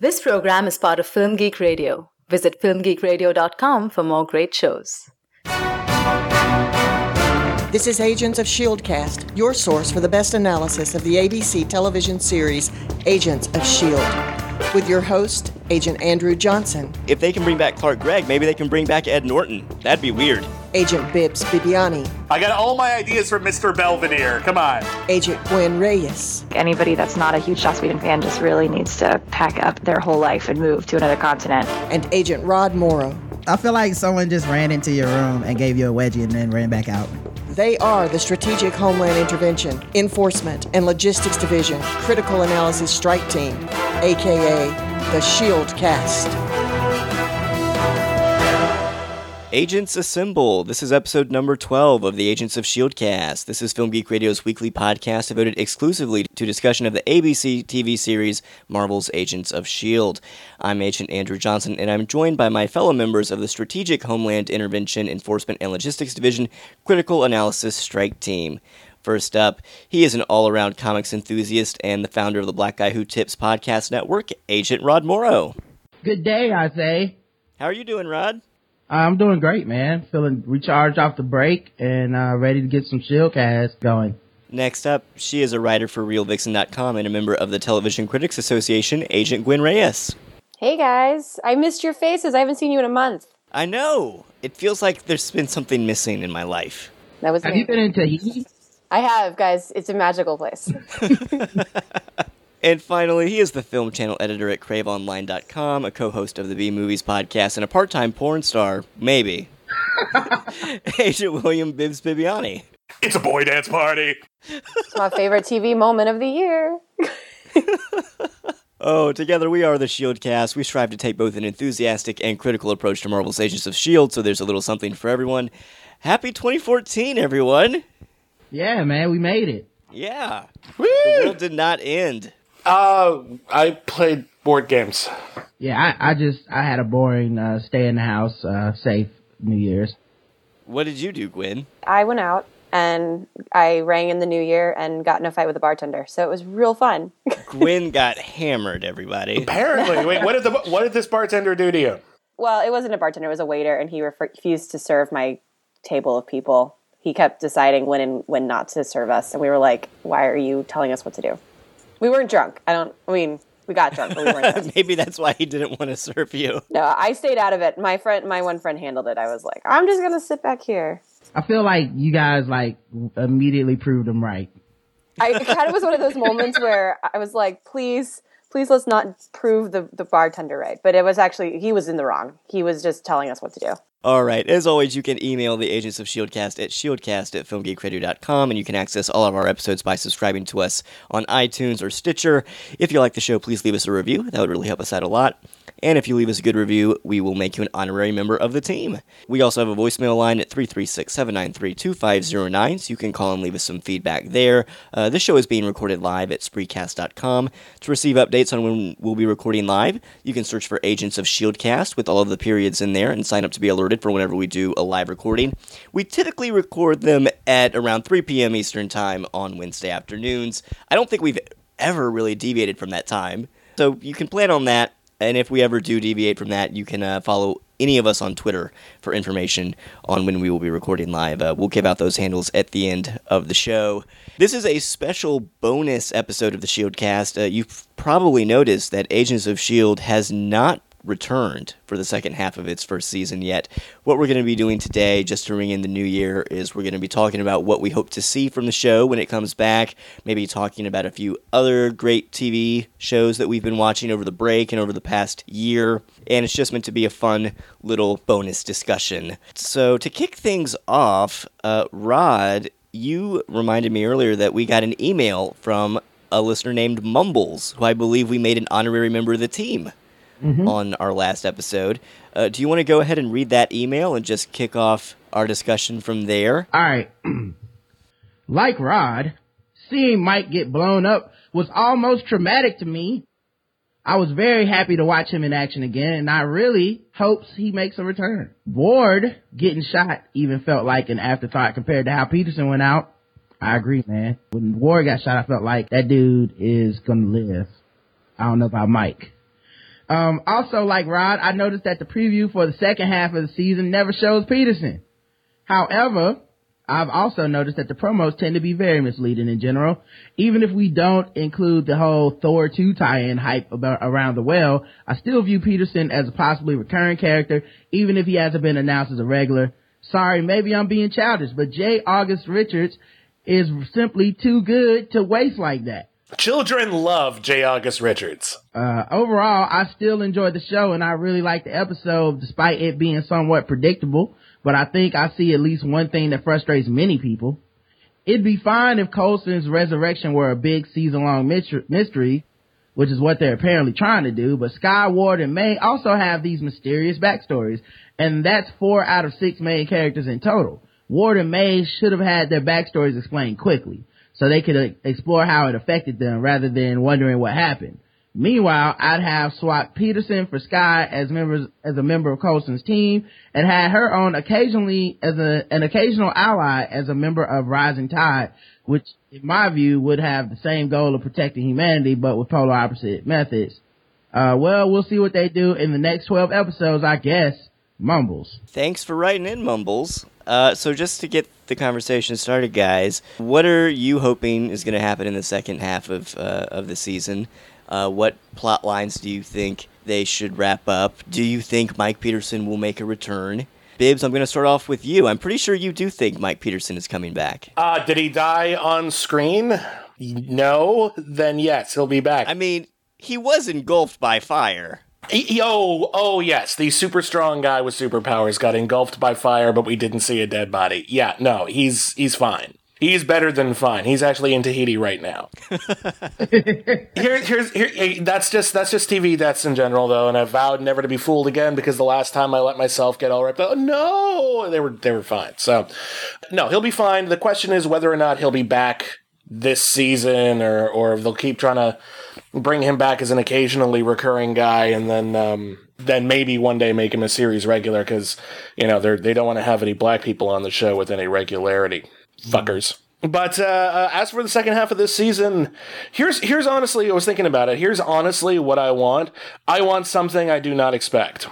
This program is part of Film Geek Radio. Visit filmgeekradio.com for more great shows. This is Agents of Shieldcast, your source for the best analysis of the ABC television series Agents of Shield, with your host, Agent Andrew Johnson, If they can bring back Clark Gregg, maybe they can bring back Ed Norton. That'd be weird. Agent Bibbs Bibbiani, I got all my ideas from Mr. Belvedere. Come on. Agent Gwen Reyes, Anybody that's not a huge Joss Whedon fan just really needs to pack up their whole life and move to another continent. and Agent Rod Morrow. I feel like someone just ran into your room and gave you a wedgie and then ran back out. They are the Strategic Homeland Intervention, Enforcement, and Logistics Division Critical Analysis Strike Team, aka the Shield Cast. Agents Assemble. This is episode number 12 of the Agents of S.H.I.E.L.D. cast. This is Film Geek Radio's weekly podcast devoted exclusively to discussion of the ABC TV series Marvel's Agents of S.H.I.E.L.D. I'm Agent Andrew Johnson, and I'm joined by my fellow members of the Strategic Homeland Intervention, Enforcement, and Logistics Division Critical Analysis Strike Team. First up, he is an all around comics enthusiast and the founder of the Black Guy Who Tips podcast network, Agent Rod Morrow. Good day, I say. How are you doing, Rod? I'm doing great, man. Feeling recharged off the break and uh, ready to get some Shieldcast going. Next up, she is a writer for RealVixen.com and a member of the Television Critics Association, Agent Gwen Reyes. Hey guys, I missed your faces. I haven't seen you in a month. I know. It feels like there's been something missing in my life. That was Have me. you been in Tahiti? I have, guys. It's a magical place. And finally, he is the film channel editor at craveonline.com, a co host of the B Movies podcast, and a part time porn star. Maybe. Agent William Bibbs Bibbiani. It's a boy dance party. It's my favorite TV moment of the year. Oh, together we are the Shield cast. We strive to take both an enthusiastic and critical approach to Marvel's Agents of S.H.I.E.L.D., so there's a little something for everyone. Happy 2014, everyone! Yeah, man, we made it. Yeah. The world did not end. Uh, I played board games. Yeah, I, I just I had a boring uh, stay in the house, uh, safe New Year's. What did you do, Gwen? I went out and I rang in the new year and got in a fight with a bartender. So it was real fun. Gwen got hammered, everybody. Apparently, wait. What did the what did this bartender do to you? well, it wasn't a bartender, it was a waiter, and he ref- refused to serve my table of people. He kept deciding when and when not to serve us. And we were like, why are you telling us what to do? We weren't drunk. I don't, I mean, we got drunk, but we weren't drunk. Maybe that's why he didn't want to serve you. No, I stayed out of it. My friend, my one friend handled it. I was like, I'm just gonna sit back here. I feel like you guys like immediately proved him right. I it kind of was one of those moments where I was like, please, please, let's not prove the the bartender right. But it was actually he was in the wrong. He was just telling us what to do. All right. As always, you can email the Agents of Shieldcast at shieldcast at filmgeekradio.com, and you can access all of our episodes by subscribing to us on iTunes or Stitcher. If you like the show, please leave us a review. That would really help us out a lot. And if you leave us a good review, we will make you an honorary member of the team. We also have a voicemail line at 336 793 2509, so you can call and leave us some feedback there. Uh, this show is being recorded live at Spreecast.com. To receive updates on when we'll be recording live, you can search for Agents of Shieldcast with all of the periods in there and sign up to be alerted for whenever we do a live recording. We typically record them at around 3 p.m. Eastern Time on Wednesday afternoons. I don't think we've ever really deviated from that time. So you can plan on that. And if we ever do deviate from that, you can uh, follow any of us on Twitter for information on when we will be recording live. Uh, we'll give out those handles at the end of the show. This is a special bonus episode of the Shieldcast. Uh, you've probably noticed that Agents of S.H.I.E.L.D. has not returned for the second half of its first season yet. What we're going to be doing today, just to ring in the new year, is we're going to be talking about what we hope to see from the show when it comes back, maybe talking about a few other great TV shows that we've been watching over the break and over the past year. And it's just meant to be a fun little bonus discussion. So, to kick things off, uh, Rod, you reminded me earlier that we got an email from a listener named Mumbles, who I believe we made an honorary member of the team on our last episode. Uh, do you want to go ahead and read that email and just kick off our discussion from there? All right. like Rod, seeing Mike get blown up was almost traumatic to me. I was very happy to watch him in action again, and I really hopes he makes a return. Ward getting shot even felt like an afterthought compared to how Peterson went out. I agree, man. When Ward got shot, I felt like that dude is gonna live. I don't know about Mike. Um, also, like Rod, I noticed that the preview for the second half of the season never shows Peterson. However, I've also noticed that the promos tend to be very misleading in general. Even if we don't include the whole Thor 2 tie-in hype about, around the well, I still view Peterson as a possibly recurring character, even if he hasn't been announced as a regular. Sorry, maybe I'm being childish, but J. August Richards is simply too good to waste like that. Children love J. August Richards. Uh, overall, I still enjoyed the show and I really liked the episode despite it being somewhat predictable, but I think I see at least one thing that frustrates many people. It'd be fine if Coulson's resurrection were a big season long mystery, which is what they're apparently trying to do, but Skye, Ward, and May also have these mysterious backstories, and that's four out of six main characters in total. Ward and May should have had their backstories explained quickly so they could uh, explore how it affected them rather than wondering what happened. Meanwhile, I'd have swapped Peterson for Skye as members as a member of Coulson's team, and had her on occasionally as a, an occasional ally as a member of Rising Tide, which, in my view, would have the same goal of protecting humanity, but with polar opposite methods. Uh, well, we'll see what they do in the next 12 episodes, I guess. Mumbles. Thanks for writing in, Mumbles. Uh, so just to get the conversation started, guys, what are you hoping is going to happen in the second half of uh, of the season? Uh, what plot lines do you think they should wrap up? Do you think Mike Peterson will make a return? Bibbs, I'm going to start off with you. I'm pretty sure you do think Mike Peterson is coming back. Uh, did he die on screen? No. Then yes, he'll be back. I mean, he was engulfed by fire. He, oh, oh yes, the super strong guy with superpowers got engulfed by fire, but we didn't see a dead body. Yeah, no, he's he's fine. He's better than fine. He's actually in Tahiti right now. here, here's here. That's just that's just TV deaths in general, though, and I vowed never to be fooled again because the last time I let myself get all ripped out, oh, no, they were they were fine. So, no, he'll be fine. The question is whether or not he'll be back this season, or or they'll keep trying to bring him back as an occasionally recurring guy, and then um, then maybe one day make him a series regular because you know they they don't want to have any black people on the show with any regularity, fuckers. But uh, uh, as for the second half of this season, here's here's honestly I was thinking about it. Here's honestly what I want. I want something I do not expect.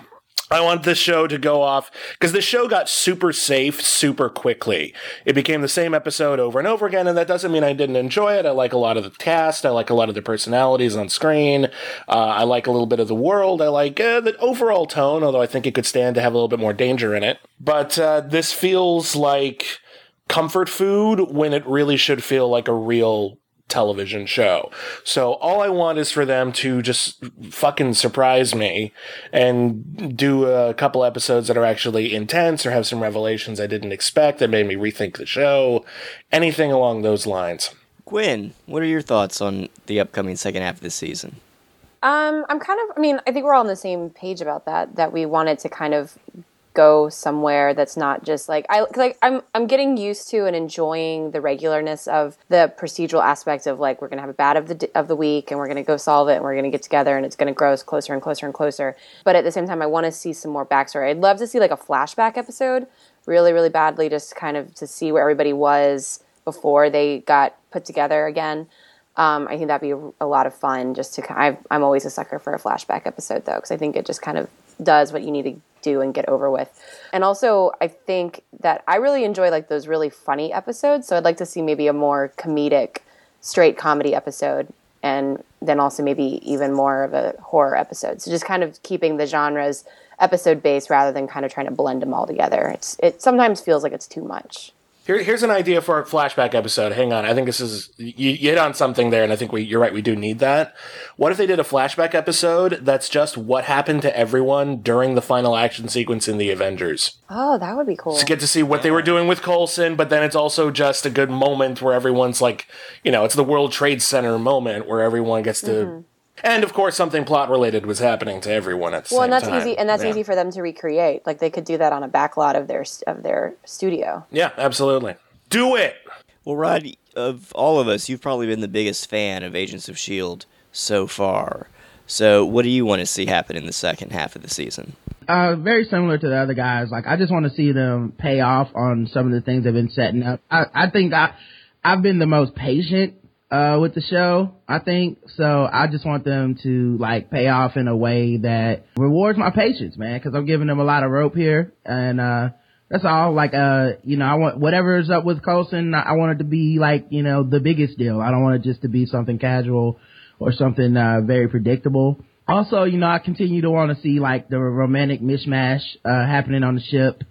I want this show to go off because the show got super safe super quickly. It became the same episode over and over again, and that doesn't mean I didn't enjoy it. I like a lot of the cast. I like a lot of the personalities on screen. Uh, I like a little bit of the world. I like uh, the overall tone, although I think it could stand to have a little bit more danger in it. But uh, this feels like comfort food when it really should feel like a real television show. So all I want is for them to just fucking surprise me and do a couple episodes that are actually intense or have some revelations I didn't expect that made me rethink the show. Anything along those lines. Gwen, what are your thoughts on the upcoming second half of the season? Um, I'm kind of. I mean, I think we're all on the same page about that. That we wanted to kind of go somewhere that's not just like I like I'm I'm getting used to and enjoying the regularness of the procedural aspect of like we're gonna have a bad of the of the week and we're gonna go solve it and we're gonna get together and it's gonna grow closer and closer and closer. But at the same time, I want to see some more backstory. I'd love to see like a flashback episode, really really badly, just kind of to see where everybody was before they got put together again. Um, I think that'd be a, lot of fun. Just to, i am always a sucker for a flashback episode though, because I think it just kind of does what you need to do and get over with. And also, I think that I really enjoy like those really funny episodes. So I'd like to see maybe a more comedic, straight comedy episode, and then also maybe even more of a horror episode. So just kind of keeping the genres episode based rather than kind of trying to blend them all together. It's it sometimes feels like it's too much. Here, here's an idea for a flashback episode. Hang on, I think this is you, you, hit on something there, and I think we, you're right. We do need that. What if they did a flashback episode that's just what happened to everyone during the final action sequence in the Avengers? Oh, that would be cool. To get to see what they were doing with Coulson, but then it's also just a good moment where everyone's like, you know, it's the World Trade Center moment where everyone gets to. Mm-hmm and of course, something plot related was happening to everyone at the well, same and that's time. easy, and that's yeah. easy for them to recreate. Like they could do that on a backlot of their of their studio. Yeah, absolutely. Do it. Well, Rod, of all of us, you've probably been the biggest fan of Agents of Shield so far. So, what do you want to see happen in the second half of the season? Uh, very similar to the other guys. Like, I just want to see them pay off on some of the things they've been setting up. I, I think I, I've been the most patient uh, with the show, I think. So I just want them to like pay off in a way that rewards my patience, man, cause I'm giving them a lot of rope here. And, uh, that's all. Like, uh, you know, I want whatever's up with Coulson. I want it to be like, you know, the biggest deal. I don't want it just to be something casual or something, uh, very predictable. Also, you know, I continue to want to see like the romantic mishmash, uh, happening on the ship,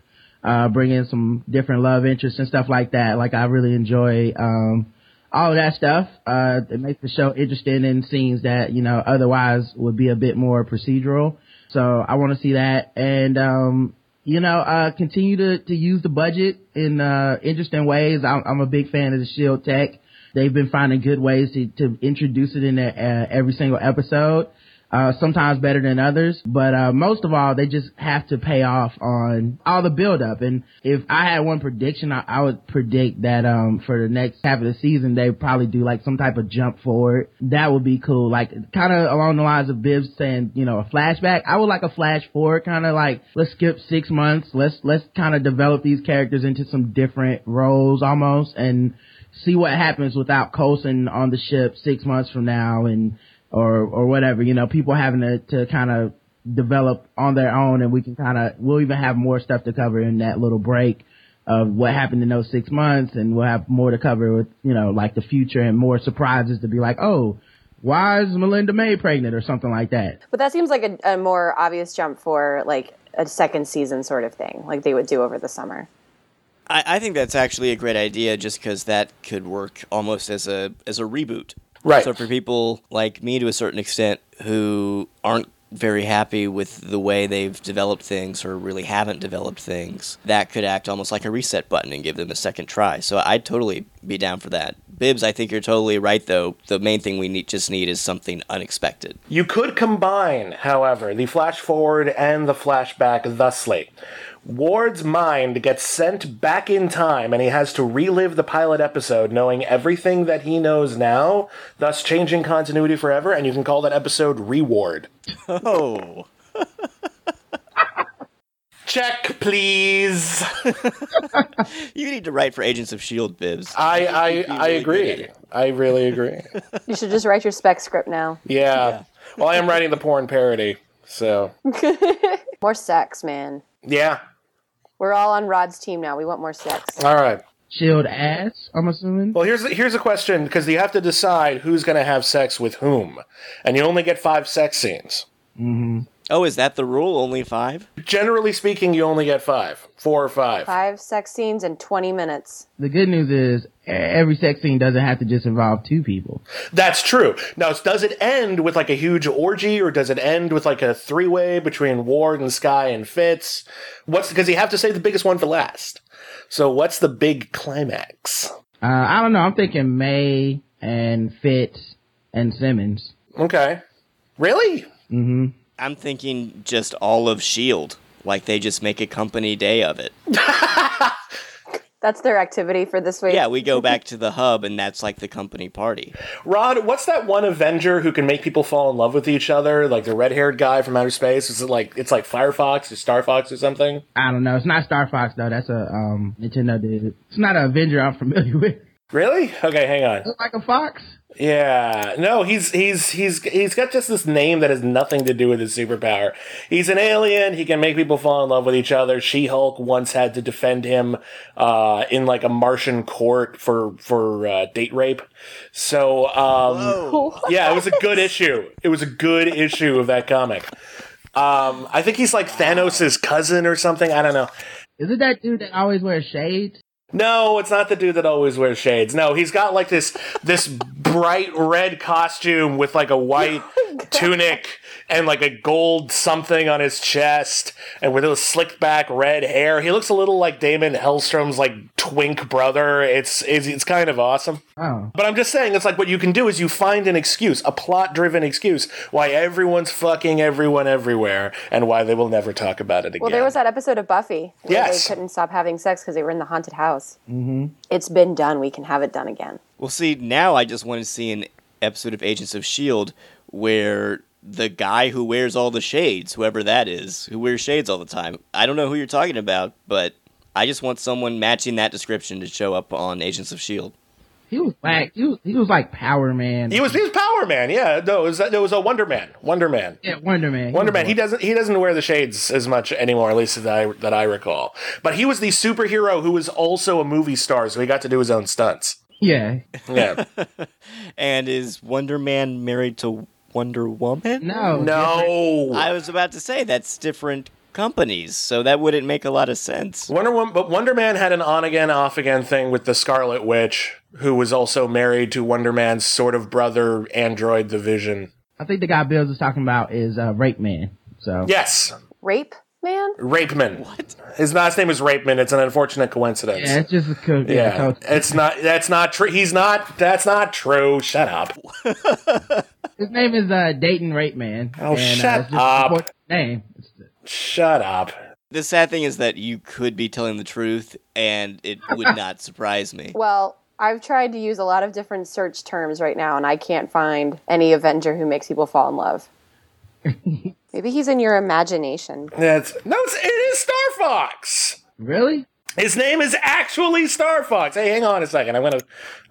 uh, bring in some different love interests and stuff like that. Like, I really enjoy, um, all of that stuff. Uh, it makes the show interesting in scenes that, you know, otherwise would be a bit more procedural. So I want to see that. And, um, you know, uh, continue to, to use the budget in, uh, interesting ways. I'm, I'm a big fan of the Shield tech. They've been finding good ways to, to introduce it in uh, every single episode uh, sometimes better than others. But uh, most of all, they just have to pay off on all the build up. And if I had one prediction, I, I would predict that um, for the next half of the season, they probably do like some type of jump forward. That would be cool. Like kind of along the lines of Bibbs saying, you know, a flashback. I would like a flash forward, kind of like let's skip six months. Let's let's kind of develop these characters into some different roles almost and see what happens without Coulson on the ship six months from now and or or whatever. You know, people having to to kind of develop on their own, and we can kind of we'll even have more stuff to cover in that little break of what happened in those six months, and we'll have more to cover with you know like the future and more surprises to be like, oh. Why is Melinda May pregnant or something like that? But that seems like a, a more obvious jump for like a second season sort of thing, like they would do over the summer. I, I think that's actually a great idea, just because that could work almost as a as a reboot. Right. So for people like me to a certain extent who aren't very happy with the way they've developed things or really haven't developed things, that could act almost like a reset button and give them a second try. So I'd totally be down for that. Bibbs, I think you're totally right though. The main thing we need just need is something unexpected. You could combine, however, the flash forward and the flashback thusly. Ward's mind gets sent back in time and he has to relive the pilot episode knowing everything that he knows now, thus changing continuity forever, and you can call that episode Reward. Oh. Check, please. you need to write for Agents of S.H.I.E.L.D., Bibbs. I, I, You'd I agree. good at it. I really agree. You should just write your spec script now. Yeah. Well, I am writing the porn parody, so. More sex, man. Yeah. We're all on Rod's team now. We want more sex. All right. Chilled ass, I'm assuming. Well, here's here's a question because you have to decide who's going to have sex with whom, and you only get five sex scenes. Mm-hmm. Oh, is that the rule? Only five? Generally speaking, you only get five, four or five. Five sex scenes in 20 minutes. The good news is every sex scene doesn't have to just involve two people. That's true. Now, does it end with like a huge orgy, or does it end with like a three way between Ward and Skye and Fitz? What's because you have to save the biggest one for last. So, what's the big climax? Uh, I don't know. I'm thinking May and Fitz and Simmons. Okay, really? I'm thinking just all of S.H.I.E.L.D. Like they just make a company day of it. That's their activity for this week. Yeah, we go back to the hub and that's like the company party. Rod, what's that one Avenger who can make people fall in love with each other? Like the red haired guy from outer space? Is it like it's like Firefox or Star Fox or something? I don't know. It's not Star Fox though. That's a um Nintendo dude. It's not an Avenger I'm familiar with. Really? Okay, hang on. Look like a fox. Yeah, no, he's he's he's he's got just this name that has nothing to do with his superpower. He's an alien. He can make people fall in love with each other. She Hulk once had to defend him uh, in like a Martian court for for uh, date rape. So um, yeah, it was a good issue. It was a good issue of that comic. Um, I think he's like Thanos' cousin or something. I don't know. Is it that dude that always wears shades? No, it's not the dude that always wears shades. No, he's got like this this bright red costume with like a white oh, tunic and like a gold something on his chest and with those slicked back red hair. He looks a little like Daimon Hellstrom's like twink brother. It's it's, it's kind of awesome. Oh. But I'm just saying, it's like what you can do is you find an excuse, a plot driven excuse, why everyone's fucking everyone everywhere and why they will never talk about it again. Well, there was that episode of Buffy where Yes. they couldn't stop having sex because they were in the haunted house. Mm-hmm. It's been done. We can have it done again. Well, see, now I just want to see an episode of Agents of S.H.I.E.L.D. Where the guy who wears all the shades, whoever that is, who wears shades all the time, I don't know who you're talking about, but I just want someone matching that description to show up on Agents of S.H.I.E.L.D. He was whack. He was, he was like Power Man. He was he was Power Man. Yeah, no, it was it was a Wonder Man. Wonder Man. yeah, Wonder Man. Wonder was Man. He doesn't. He doesn't wear the shades as much anymore, at least that I that I recall. But he was the superhero who was also a movie star, so he got to do his own stunts. Yeah. Yeah. And is Wonder Man married to Wonder Woman? No. no. I was about to say that's different companies, so that wouldn't make a lot of sense. Wonder Woman, but Wonder Man had an on again, off again thing with the Scarlet Witch, who was also married to Wonder Man's sort of brother, Android the Vision. I think the guy Bills is talking about is uh, Rape Man. So Yes, Rape man? Rapeman. What? His last name is Rapeman. It's an unfortunate coincidence. yeah, it's just a co- yeah. Yeah, it's not. That's not true. He's not. That's not true. Shut up. His name is uh, Dayton Rape Man. Oh, and, shut uh, up. Name. Shut up. The sad thing is that you could be telling the truth, and it would not surprise me. Well, I've tried to use a lot of different search terms right now, and I can't find any Avenger who makes people fall in love. Maybe he's in your imagination. That's no. It is Star Fox. Really? His name is actually Star Fox. Hey, hang on a second. I'm gonna,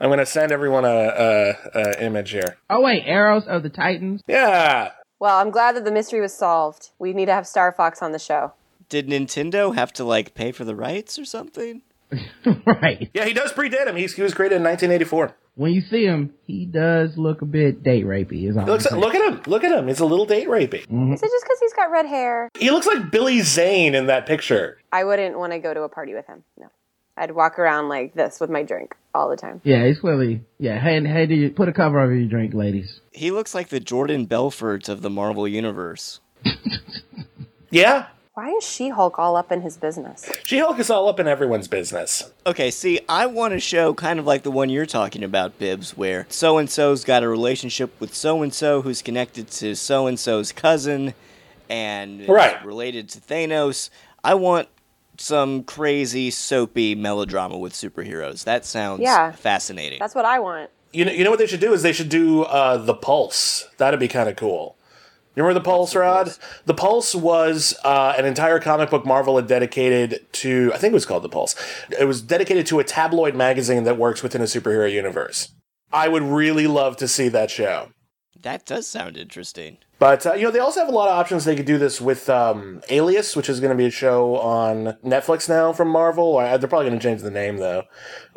I'm gonna send everyone a, a, a image here. Oh wait, Eros of the Titans. Yeah. Well, I'm glad that the mystery was solved. We need to have Star Fox on the show. Did Nintendo have to like pay for the rights or something? right. Yeah, he does predate him. He's, he was created in 1984. When you see him, he does look a bit date rapey. Is all He looks, look at him. Look at him. He's a little date rapey. Mm-hmm. Is it just because he's got red hair? He looks like Billy Zane in that picture. I wouldn't want to go to a party with him. No. I'd walk around like this with my drink all the time. Yeah, he's clearly. Yeah, hey, hey, do you put a cover over your drink, ladies? He looks like the Jordan Belfort of the Marvel Universe. Yeah. Why is She Hulk all up in his business? She Hulk is all up in everyone's business. Okay, see, I want a show kind of like the one you're talking about, Bibbs, where so and so's got a relationship with so and so who's connected to so and so's cousin and Right. related to Thanos. I want some crazy, soapy melodrama with superheroes. That sounds Yeah. fascinating. That's what I want. You know, you know what they should do is they should do uh, the Pulse. That'd be kind of cool. You remember the Pulse, Rod? The Pulse was uh, an entire comic book Marvel had dedicated to. I think it was called the Pulse. It was dedicated to a tabloid magazine that works within a superhero universe. I would really love to see that show. that does sound interesting. But uh, you know, they also have a lot of options. They could do this with um, Alias, which is going to be a show on Netflix now from Marvel. They're probably going to change the name though,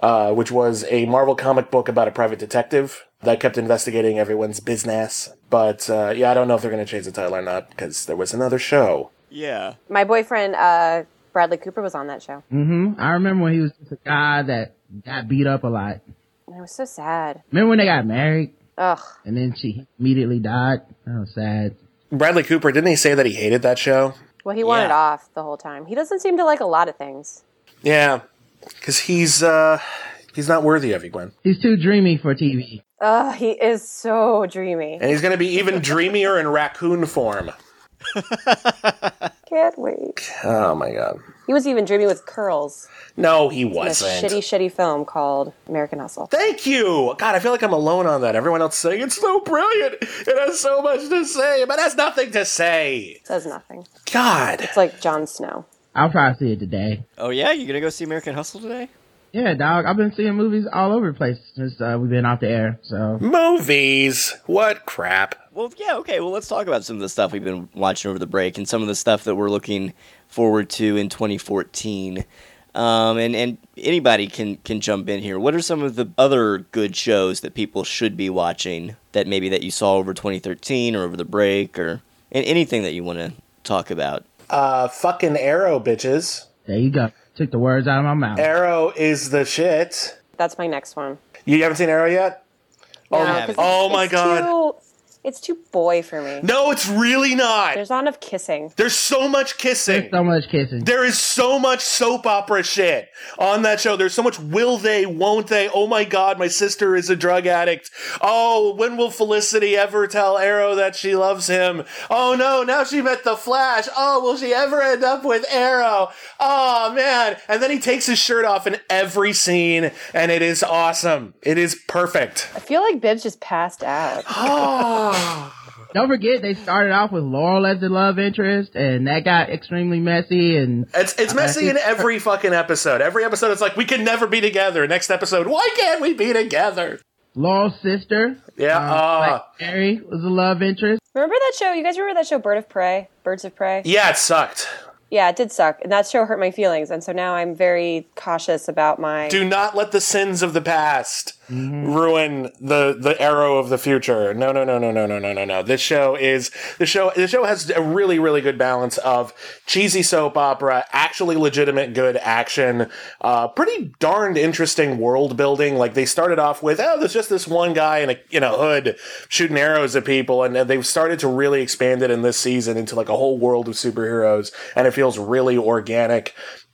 uh, which was a Marvel comic book about a private detective that kept investigating everyone's business. But uh, yeah, I don't know if they're going to change the title or not because there was another show. Yeah. My boyfriend, uh, Bradley Cooper, was on that show. Mm-hmm. I remember when he was just a guy that got beat up a lot. And it was so sad. Remember when they got married Ugh. and then she immediately died? That was sad. Bradley Cooper didn't he say that he hated that show? Well, he wanted Yeah. off the whole time. He doesn't seem to like a lot of things. Yeah, because he's uh, he's not worthy of you, Gwen. He's too dreamy for TV. Ugh, he is so dreamy. And he's going to be even dreamier in raccoon form. Can't wait. Oh my god. He was even dreamy with curls No, he in a wasn't. shitty, shitty film called American Hustle. Thank you. God, I feel like I'm alone on that. Everyone else saying it's so brilliant. It has so much to say, but has nothing to say. Says nothing. God. It's like Jon Snow. I'll probably see it today. Oh yeah, you gonna go see American Hustle today? Yeah, dog. I've been seeing movies all over the place since uh, we've been off the air. So Movies. What crap. Well, yeah, okay. Well, let's talk about some of the stuff we've been watching over the break and some of the stuff that we're looking forward to in 2014. Um, and and anybody can can jump in here. What are some of the other good shows that people should be watching that maybe that you saw over 2013 or over the break or and anything that you want to talk about? Uh, fucking Arrow, bitches. there you go. Took the words out of my mouth. Arrow is the shit. That's my next one. You haven't seen Arrow yet? No, haven't. 'cause Oh my it's God. Too- it's too boy for me. No, it's really not. There's not enough kissing. There's so much kissing. There's So much kissing. There is so much soap opera shit on that show. There's so much will they, won't they? Oh my god, my sister is a drug addict. Oh, when will Felicity ever tell Arrow that she loves him? Oh no, now she met the Flash. Oh, will she ever end up with Arrow? Oh man. And then he takes his shirt off in every scene, and it is awesome. It is perfect. I feel like Bibbs just passed out. No, don't forget they started off with Laurel as the love interest, and that got extremely messy. And It's it's messy in every fucking episode. Every episode, it's like we can never be together. Next episode, why can't we be together? Laurel's sister, Yeah, um, uh, like Mary, was a love interest. Remember that show? You guys remember that show, Bird of Prey? Birds of Prey? yeah, it sucked. Yeah, it did suck. And that show hurt my feelings. And so now I'm very cautious about my. Do not let the sins of the past ruin the the arrow of the future. No, no, no, no, no, no, no, no, no. This show is the show. The show has a really, really good balance of cheesy soap opera, actually legitimate good action, uh, pretty darned interesting world building. Like they started off with, oh, there's just this one guy in a in a hood shooting arrows at people, and they've started to really expand it in this season into like a whole world of superheroes, and it feels really organic.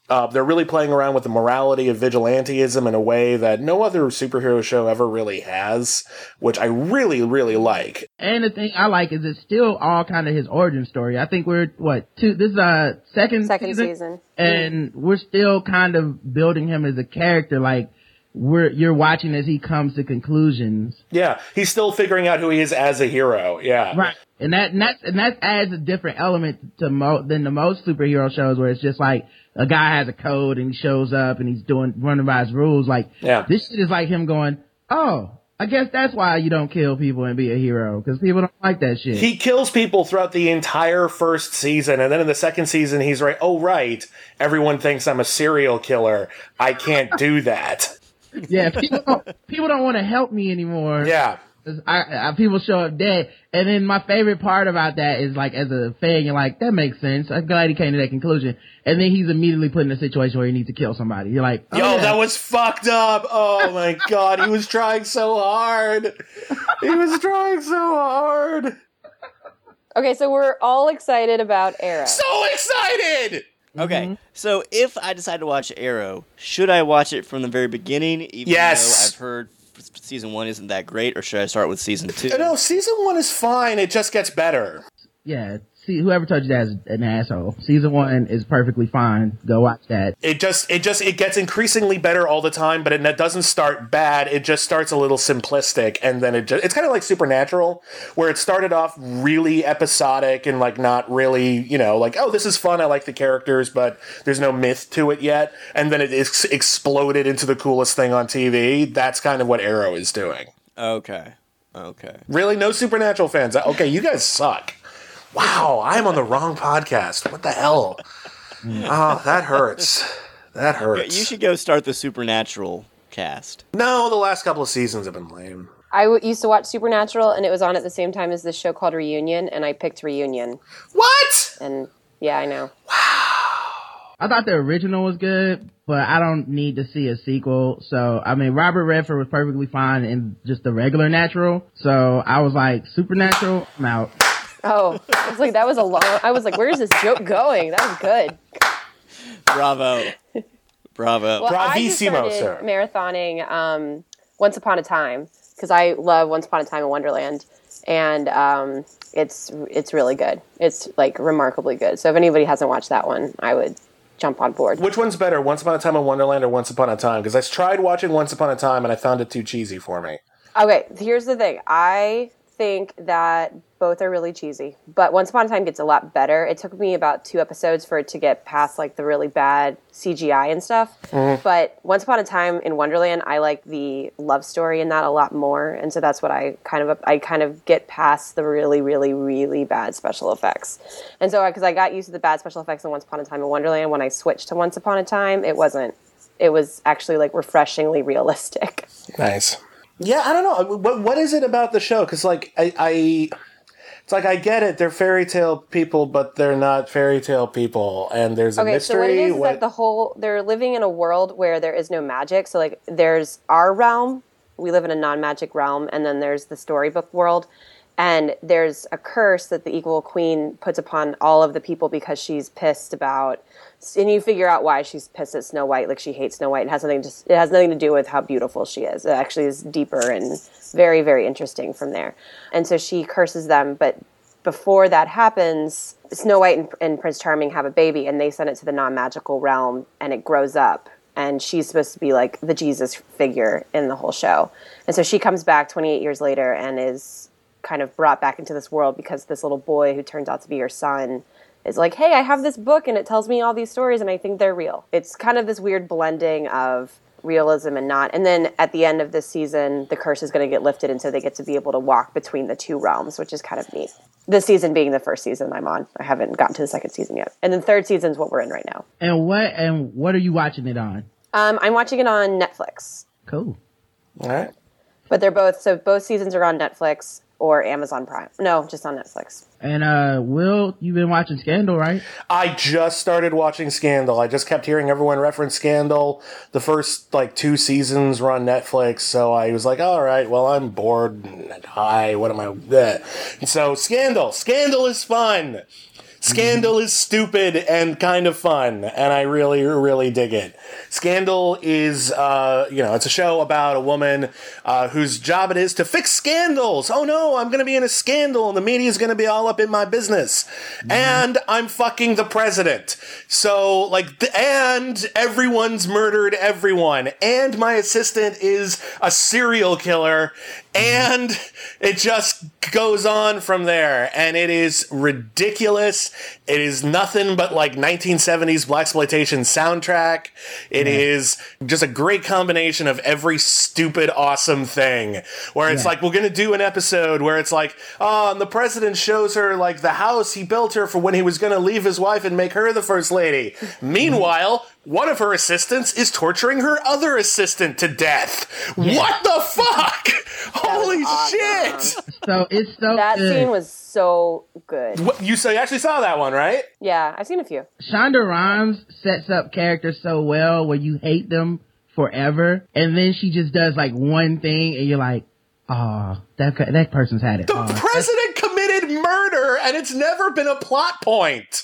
Uh, they're really playing around with the morality of vigilanteism in a way that no other superhero show ever really has, which I really, really like. And the thing I like is it's still all kind of his origin story. I think we're what two? This is uh second Second season, season. and we're still kind of building him as a character. Like we're you're watching as he comes to conclusions. Yeah, he's still figuring out who he is as a hero. Yeah. Right. And that and that and that adds a different element to mo than the most superhero shows where it's just like a guy has a code and he shows up and he's doing running by his rules. Like Yeah. this shit is like him going, oh, I guess that's why you don't kill people and be a hero because people don't like that shit. He kills people throughout the entire first season, and then in the second season, he's right. Oh, right. Everyone thinks I'm a serial killer. I can't do that. yeah, people don't, people don't want to help me anymore. Yeah. 'Cause I, I, people show up dead. And then my favorite part about that is like, as a fan, you're like, that makes sense. I'm glad he came to that conclusion. And then he's immediately put in a situation where he needs to kill somebody. You're like, oh, Yo, yeah. that was fucked up. Oh my god, he was trying so hard. He was trying so hard. Okay, so we're all excited about Arrow. So excited. Okay, mm-hmm. so if I decide to watch Arrow, should I watch it from the very beginning? Even Yes. Though I've heard f- season one isn't that great, or should I start with season two? No, season one is fine. It just gets better. yeah. See, whoever told you that is an asshole. Season one is perfectly fine. Go watch that. It just, it just, it gets increasingly better all the time, but it doesn't start bad. It just starts a little simplistic, and then it just, it's kind of like Supernatural, where it started off really episodic and like not really, you know, like oh, this is fun. I like the characters, but there's no myth to it yet, and then it ex- exploded into the coolest thing on TV. That's kind of what Arrow is doing. Okay. Okay. Really, no Supernatural fans? Okay, you guys suck. Wow, I'm on the wrong podcast. What the hell? Oh, that hurts. That hurts. You should go start the Supernatural cast. No, the last couple of seasons have been lame. I w- used to watch Supernatural, and it was on at the same time as this show called Reunion, and I picked Reunion. What? And yeah, I know. Wow. I thought the original was good, but I don't need to see a sequel. So, I mean, Robert Redford was perfectly fine in just the regular natural. So I was like, Supernatural, I'm out. Oh, I was like, that was a long. I was like, where's this joke going? That was good. Bravo. Bravo. Well, I just Bravissimo, started sir. marathoning um, Once Upon a Time because I love Once Upon a Time in Wonderland, and um, it's it's really good. It's like remarkably good. So if anybody hasn't watched that one, I would jump on board. Which one's better, Once Upon a Time in Wonderland or Once Upon a Time? Because I tried watching Once Upon a Time and I found it too cheesy for me. Okay, here's the thing. I think that both are really cheesy, but Once Upon a Time gets a lot better. It took me about two episodes for it to get past like the really bad CGI and stuff. Mm-hmm. But Once Upon a Time in Wonderland, I like the love story in that a lot more, and so that's what I kind of I kind of get past the really really really bad special effects. And so because I got used to the bad special effects in Once Upon a Time in Wonderland, when I switched to Once Upon a Time, it wasn't. It was actually like refreshingly realistic. Nice. Yeah, I don't know. What what is it about the show? Because like I, I, it's like I get it. They're fairy tale people, but they're not fairy tale people, and there's a Okay, mystery. so what it is is What- that the whole they're living in a world where there is no magic. So like there's our realm, we live in a non-magic realm, and then there's the storybook world, and there's a curse that the equal queen puts upon all of the people because she's pissed about. And you figure out why she's pissed at Snow White. Like she hates Snow White. It has nothing to it has nothing to do with how beautiful she is. It actually is deeper and very very interesting from there. And so she curses them, but before that happens, Snow White and, and Prince Charming have a baby, and they send it to the non-magical realm, and it grows up. And she's supposed to be like the Jesus figure in the whole show. And so she comes back 28 years later and is kind of brought back into this world because this little boy who turns out to be her son is like, hey, I have this book and it tells me all these stories and I think they're real. It's kind of this weird blending of realism and not. And then at the end of this season, the curse is going to get lifted and so they get to be able to walk between the two realms, which is kind of neat. This season being the first season I'm on. I haven't gotten to the second season yet. And then third season is what we're in right now. And what and what are you watching it on? Um, I'm watching it on Netflix. Cool. All right. But they're both so both seasons are on Netflix or Amazon Prime. No, just on Netflix. And uh Will, you've been watching Scandal, right? I just started watching Scandal. I just kept hearing everyone reference Scandal. The first like two seasons were on Netflix, so I was like, all right, well, I'm bored and high. What am I? Bleh. And so Scandal, Scandal is fun. Scandal is stupid and kind of fun, and I really, really dig it. Scandal is, uh, you know, it's a show about a woman uh, whose job it is to fix scandals. Oh no, I'm going to be in a scandal, and the media's going to be all up in my business, and I'm fucking the president. So, like, and everyone's murdered everyone, and my assistant is a serial killer, and it just goes on from there. And it is ridiculous. It is nothing but like 1970s black exploitation soundtrack. It is just a great combination of every stupid awesome thing. Where it's Yeah. like we're gonna do an episode where it's like oh and the president shows her like the house he built her for when he was gonna leave his wife and make her the first lady. Meanwhile one of her assistants is torturing her other assistant to death. What the fuck? Holy shit! So it's so That good. scene was so good. What, you so you actually saw that one, right? Yeah, I've seen a few. Shonda Rhimes sets up characters so well where you hate them forever, and then she just does like one thing, and you're like, "Oh, that that person's had it." The hard." president committed murder, and it's never been a plot point.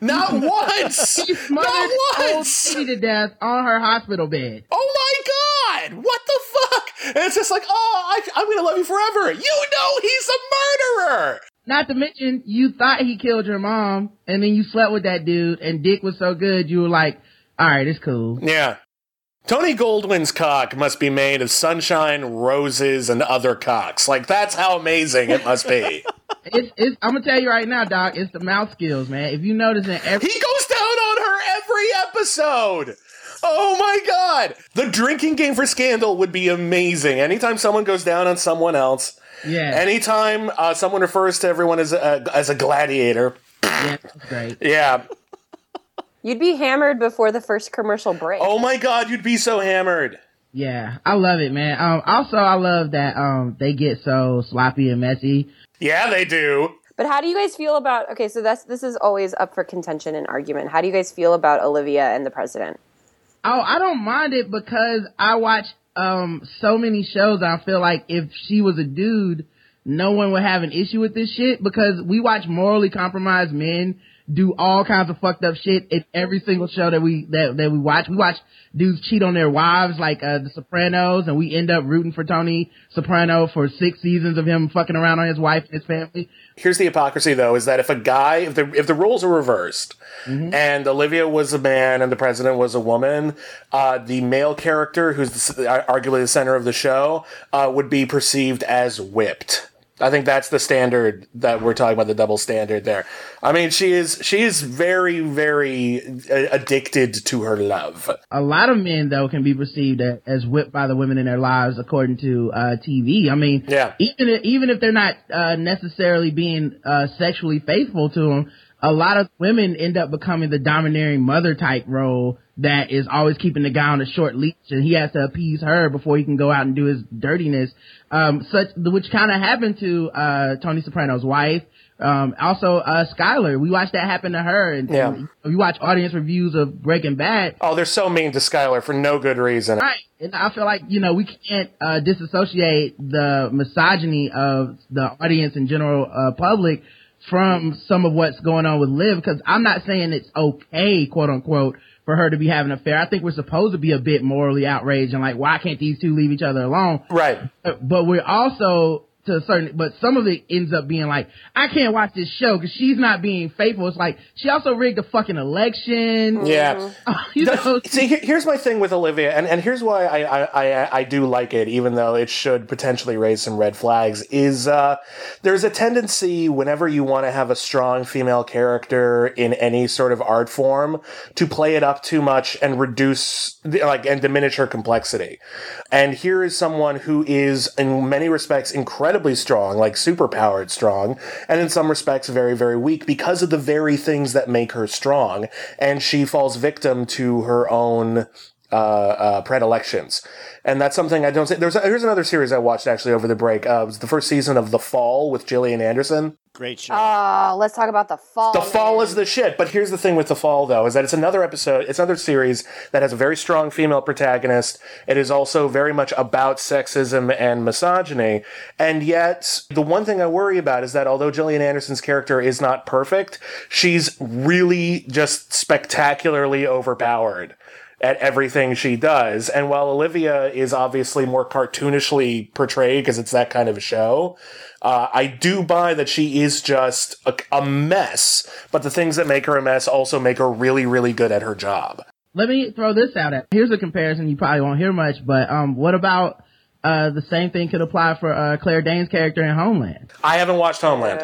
Not once. She smothered Not once. to death on her hospital bed. Oh my god! What the fuck? And it's just like, oh, I, I'm gonna love you forever. You know he's a murderer. Not to mention, you thought he killed your mom, and then you slept with that dude, and Dick was so good, you were like, "All right, it's cool." Yeah. Tony Goldwyn's cock must be made of sunshine, roses, and other cocks. Like that's how amazing it must be. It's, it's. I'm gonna tell you right now, Doc. It's the mouth skills, man. If you notice in every He goes down on her every episode. Oh my god! The drinking game for Scandal would be amazing. Anytime someone goes down on someone else, yeah, anytime uh, someone refers to everyone as a, as a gladiator, yeah, that's great. yeah. You'd be hammered before the first commercial break. Oh my god, you'd be so hammered. Yeah, I love it, man. Um, also, I love that um they get so sloppy and messy. Yeah, they do. But how do you guys feel about? Okay, so that's this is always up for contention and argument. How do you guys feel about Olivia and the president? Oh, I don't mind it because I watch um so many shows. I feel like if she was a dude, no one would have an issue with this shit because we watch morally compromised men do all kinds of fucked up shit in every single show that we that that we watch. We watch dudes cheat on their wives like uh, The Sopranos, and we end up rooting for Tony Soprano for six seasons of him fucking around on his wife and his family. Here's the hypocrisy, though, is that if a guy, if the if the roles are reversed, and Olivia was a man and the president was a woman, uh, the male character, who's the, arguably the center of the show, uh, would be perceived as whipped. I think that's the standard that we're talking about, the double standard there. I mean, she is she is very very uh, addicted to her love. a lot of men though can be perceived as whipped by the women in their lives according to uh TV. I mean, Yeah. even if, even if they're not uh necessarily being uh sexually faithful to them, a lot of women end up becoming the domineering mother type role that is always keeping the guy on a short leash and he has to appease her before he can go out and do his dirtiness. Um such which kind of happened to uh Tony Soprano's wife. Um also uh Skyler, we watched that happen to her and Yeah. we watch audience reviews of Breaking Bad Oh, they're so mean to Skyler for no good reason. Right. And I feel like, you know, we can't uh, disassociate the misogyny of the audience and general uh, public from some of what's going on with Liv because I'm not saying it's okay, quote unquote, for her to be having an affair. I think we're supposed to be a bit morally outraged and like, why can't these two leave each other alone? Right. But- But we're also to a certain, but some of it ends up being like, I can't watch this show because she's not being faithful. It's like she also rigged a fucking election. Yeah. you know, See, here's my thing with Olivia, and, and here's why I, I, I, I do like it, even though it should potentially raise some red flags, is uh, there's a tendency whenever you want to have a strong female character in any sort of art form to play it up too much and reduce, like, and diminish her complexity. And here is someone who is, in many respects, incredibly strong, like superpowered strong, and in some respects, very, very weak because of the very things that make her strong. And she falls victim to her own uh, uh, predilections. And that's something I don't say. There's a, here's another series I watched actually over the break. Uh, it was the first season of The Fall with Gillian Anderson. Great show. Oh, let's talk about the fall. The Fall is the shit. But here's the thing with The Fall, though, is that it's another episode, it's another series that has a very strong female protagonist. It is also very much about sexism and misogyny. And yet, the one thing I worry about is that although Gillian Anderson's character is not perfect, she's really just spectacularly overpowered at everything she does. And while Olivia is obviously more cartoonishly portrayed because it's that kind of a show, uh, I do buy that she is just a, a mess, but the things that make her a mess also make her really, really good at her job. let me throw this out at here's a comparison you probably won't hear much but um what about uh the same thing could apply for uh claire danes character in homeland I haven't watched Homeland.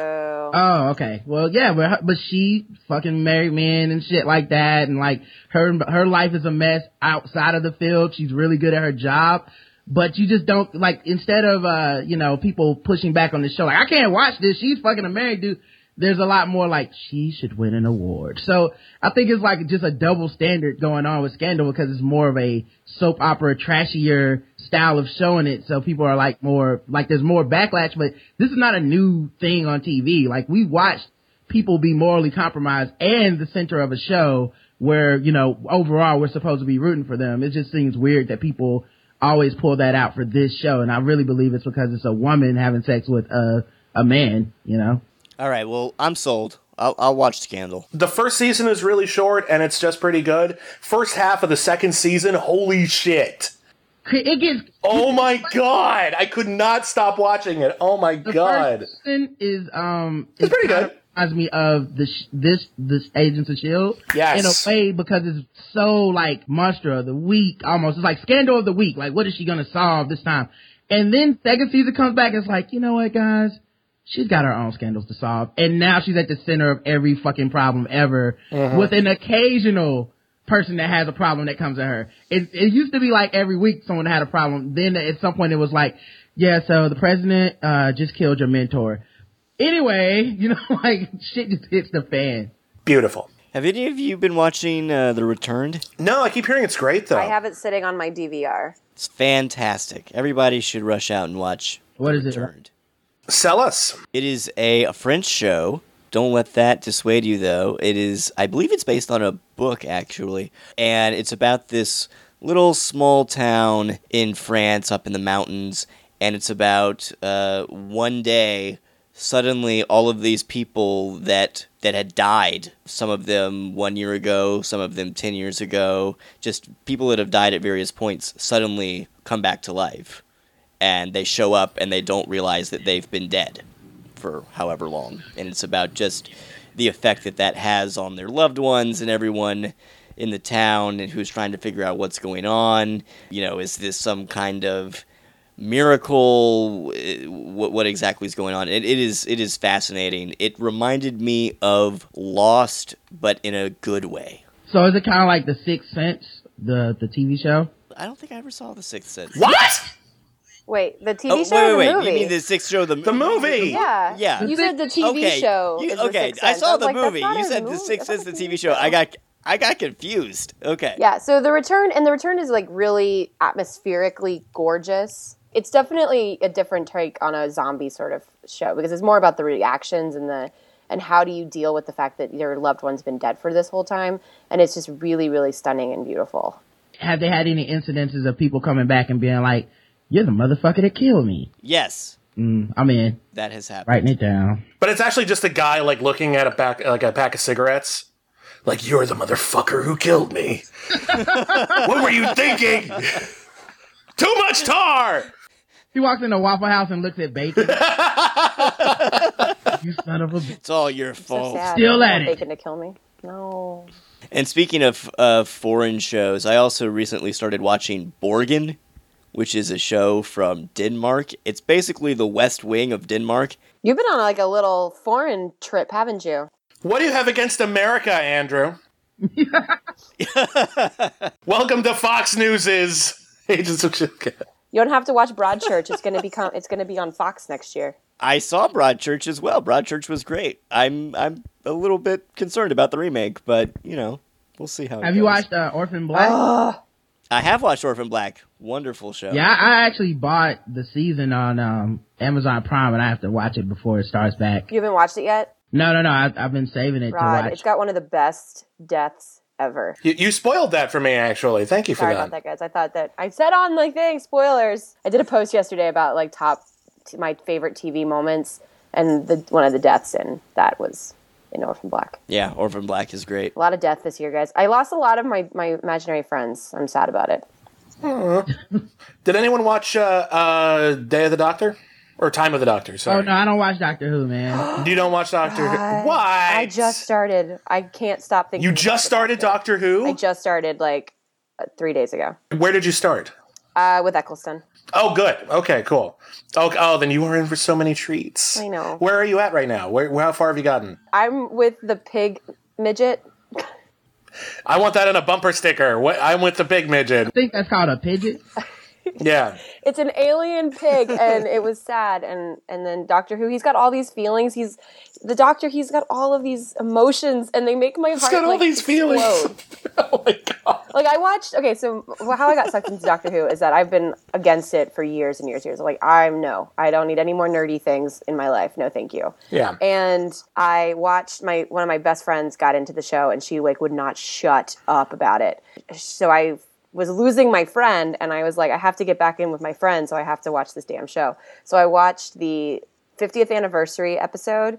Oh okay. Well yeah but but she fucking married men and shit like that and like her her life is a mess outside of the field. She's really good at her job but you just don't like instead of uh you know people pushing back on the show like i can't watch this. She's fucking a married dude there's a lot more like she should win an award. So I think it's like just a double standard going on with Scandal because it's more of a soap opera trashier style of showing it. So people are like more like there's more backlash, but this is not a new thing on TV. Like we watched people be morally compromised and the center of a show where, you know, overall we're supposed to be rooting for them. It just seems weird that people always pull that out for this show. And I really believe it's because it's a woman having sex with a, a man, you know? All right, well, I'm sold. I'll, I'll watch Scandal. The first season is really short and it's just pretty good. First half of the second season, holy shit. It gets Oh my god! I could not stop watching it. Oh my the god. first season is um It's pretty good. Reminds me of the sh- this this Agents of Shield. Yes. In a way, because it's so like monster of the week almost. It's like scandal of the week. Like, what is she gonna solve this time? And then second season comes back. It's like, you know what, guys? She's got her own scandals to solve, and now she's at the center of every fucking problem ever, with an occasional person that has a problem that comes to her. It, it used to be like every week someone had a problem. Then at some point it was like, yeah, so the president uh just killed your mentor. Anyway, you know, like shit just hits the fan. Beautiful. Have any of you been watching uh, The Returned? No, I keep hearing it's great though. I have it sitting on my DVR. It's fantastic. Everybody should rush out and watch What The is it? Returned. Sell us. It is a, French show. Don't let that dissuade you, though. It is, I believe it's based on a book, actually. And it's about this little small town in France up in the mountains. And it's about uh, one day, suddenly all of these people that that had died some of them one year ago some of them 10 years ago just people that have died at various points suddenly come back to life and they show up and they don't realize that they've been dead for however long. And it's about just the effect that that has on their loved ones and everyone in the town and who's trying to figure out what's going on. You know, is this some kind of miracle? Uh, What, what exactly is going on? It, it is it is fascinating. It reminded me of Lost, but in a good way. So is it kind of like The Sixth Sense, the the TV show? I don't think I ever saw The Sixth Sense. What? Wait, the TV Oh, show wait, or the wait, wait. movie? You mean the Sixth Show? The, The movie. yeah, Yeah. You said the TV okay. show. You- is the okay, Sixth I saw was the like, movie. You a said the. Sixth That's Sense, the a TV show. I got, I got confused. Okay. Yeah, so the return and the return is like really atmospherically gorgeous. It's definitely a different take on a zombie sort of show because it's more about the reactions and the and how do you deal with the fact that your loved one's been dead for this whole time and it's just really really stunning and beautiful. Have they had any incidences of people coming back and being like, "You're the motherfucker that killed me"? Yes, Mm, I'm in. that has happened. Writing it down. But it's actually just a guy like looking at a pack like a pack of cigarettes. Like you're the motherfucker who killed me. what were you thinking? Too much tar. He walks into Waffle House and looks at bacon. you son of a bitch. It's all your fault. sad. Still at it. Bacon to kill me. No. And speaking of uh, foreign shows, I also recently started watching Borgen, which is a show from Denmark. It's basically the West Wing of Denmark. You've been on like a little foreign trip, haven't you? What do you have against America, Andrew? Welcome to Fox News's Agents of Shield. You don't have to watch Broadchurch. It's gonna become. It's gonna be on Fox next year. I saw Broadchurch as well. Broadchurch was great. I'm I'm a little bit concerned about the remake, but you know, we'll see how. It Have you watched uh, Orphan Black? I have watched Orphan Black. Wonderful show. Yeah, I, I actually bought the season on um, Amazon Prime, and I have to watch it before it starts back. You haven't watched it yet, No, no, no. I, I've been saving it to watch. It's got one of the best deaths ever. You, you spoiled that for me, actually. Thank you for Sorry that. about that, guys. I thought that I said on like the thing spoilers. I did a post yesterday about like top t- my favorite TV moments, and the one of the deaths in that was in Orphan Black. Yeah, Orphan Black is great. A lot of death this year, guys. I lost a lot of my my imaginary friends. I'm sad about it. Did anyone watch uh, uh, Day of the Doctor? Or Time of the Doctor, sorry. oh no, I don't watch Doctor Who, man. You don't watch Doctor Who? Why? I just started. I can't stop thinking. You just the started Doctor Who? I just started like uh, three days ago Where did you start? uh, with Eccleston. Oh, good. Okay, cool. Oh, oh, then you are in for so many treats. I know. Where are you at right now? Where, how far have you gotten? I'm with the pig midget. I want that in a bumper sticker. What? I'm with the big midget. I think that's called a pigeon. Yeah. It's an alien pig, and it was sad. And and then Doctor Who, he's got all these feelings. He's the Doctor. He's got all of these emotions, and they make my heart got all like, these feelings. oh my god. Like I watched. Okay, so how I got sucked into Doctor Who is that I've been against it for years and years and years. Like I'm no, I don't need any more nerdy things in my life. No, thank you. Yeah. And I watched my one of my best friends got into the show, and she like would not shut up about it. So I was losing my friend, and I was like, I have to get back in with my friend, so I have to watch this damn show. So I watched the 50th anniversary episode,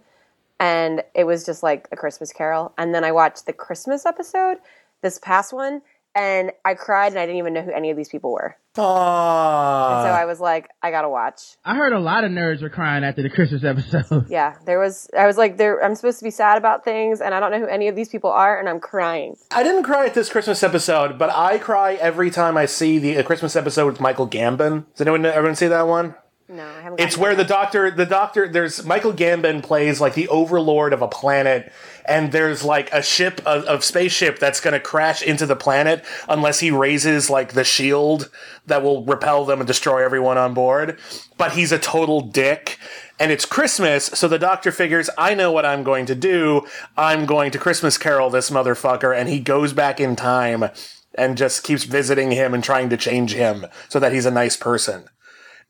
and it was just like a Christmas Carol. And then I watched the Christmas episode, this past one, and I cried, and I didn't even know who any of these people were. Aww. so I was like, I gotta watch. I heard a lot of nerds were crying after the Christmas episode. Yeah, there was. I was like, there. I'm supposed to be sad about things, and I don't know who any of these people are, and I'm crying. I didn't cry at this Christmas episode, but I cry every time I see the a Christmas episode with Michael Gambon. Does anyone everyone see that one? No, I haven't. It's where the doctor, the doctor, there's Michael Gambon plays like the overlord of a planet, and there's like a ship, a, a spaceship that's going to crash into the planet unless he raises like the shield that will repel them and destroy everyone on board. But he's a total dick. And it's Christmas, so the doctor figures, I know what I'm going to do. I'm going to Christmas carol this motherfucker, and he goes back in time and just keeps visiting him and trying to change him so that he's a nice person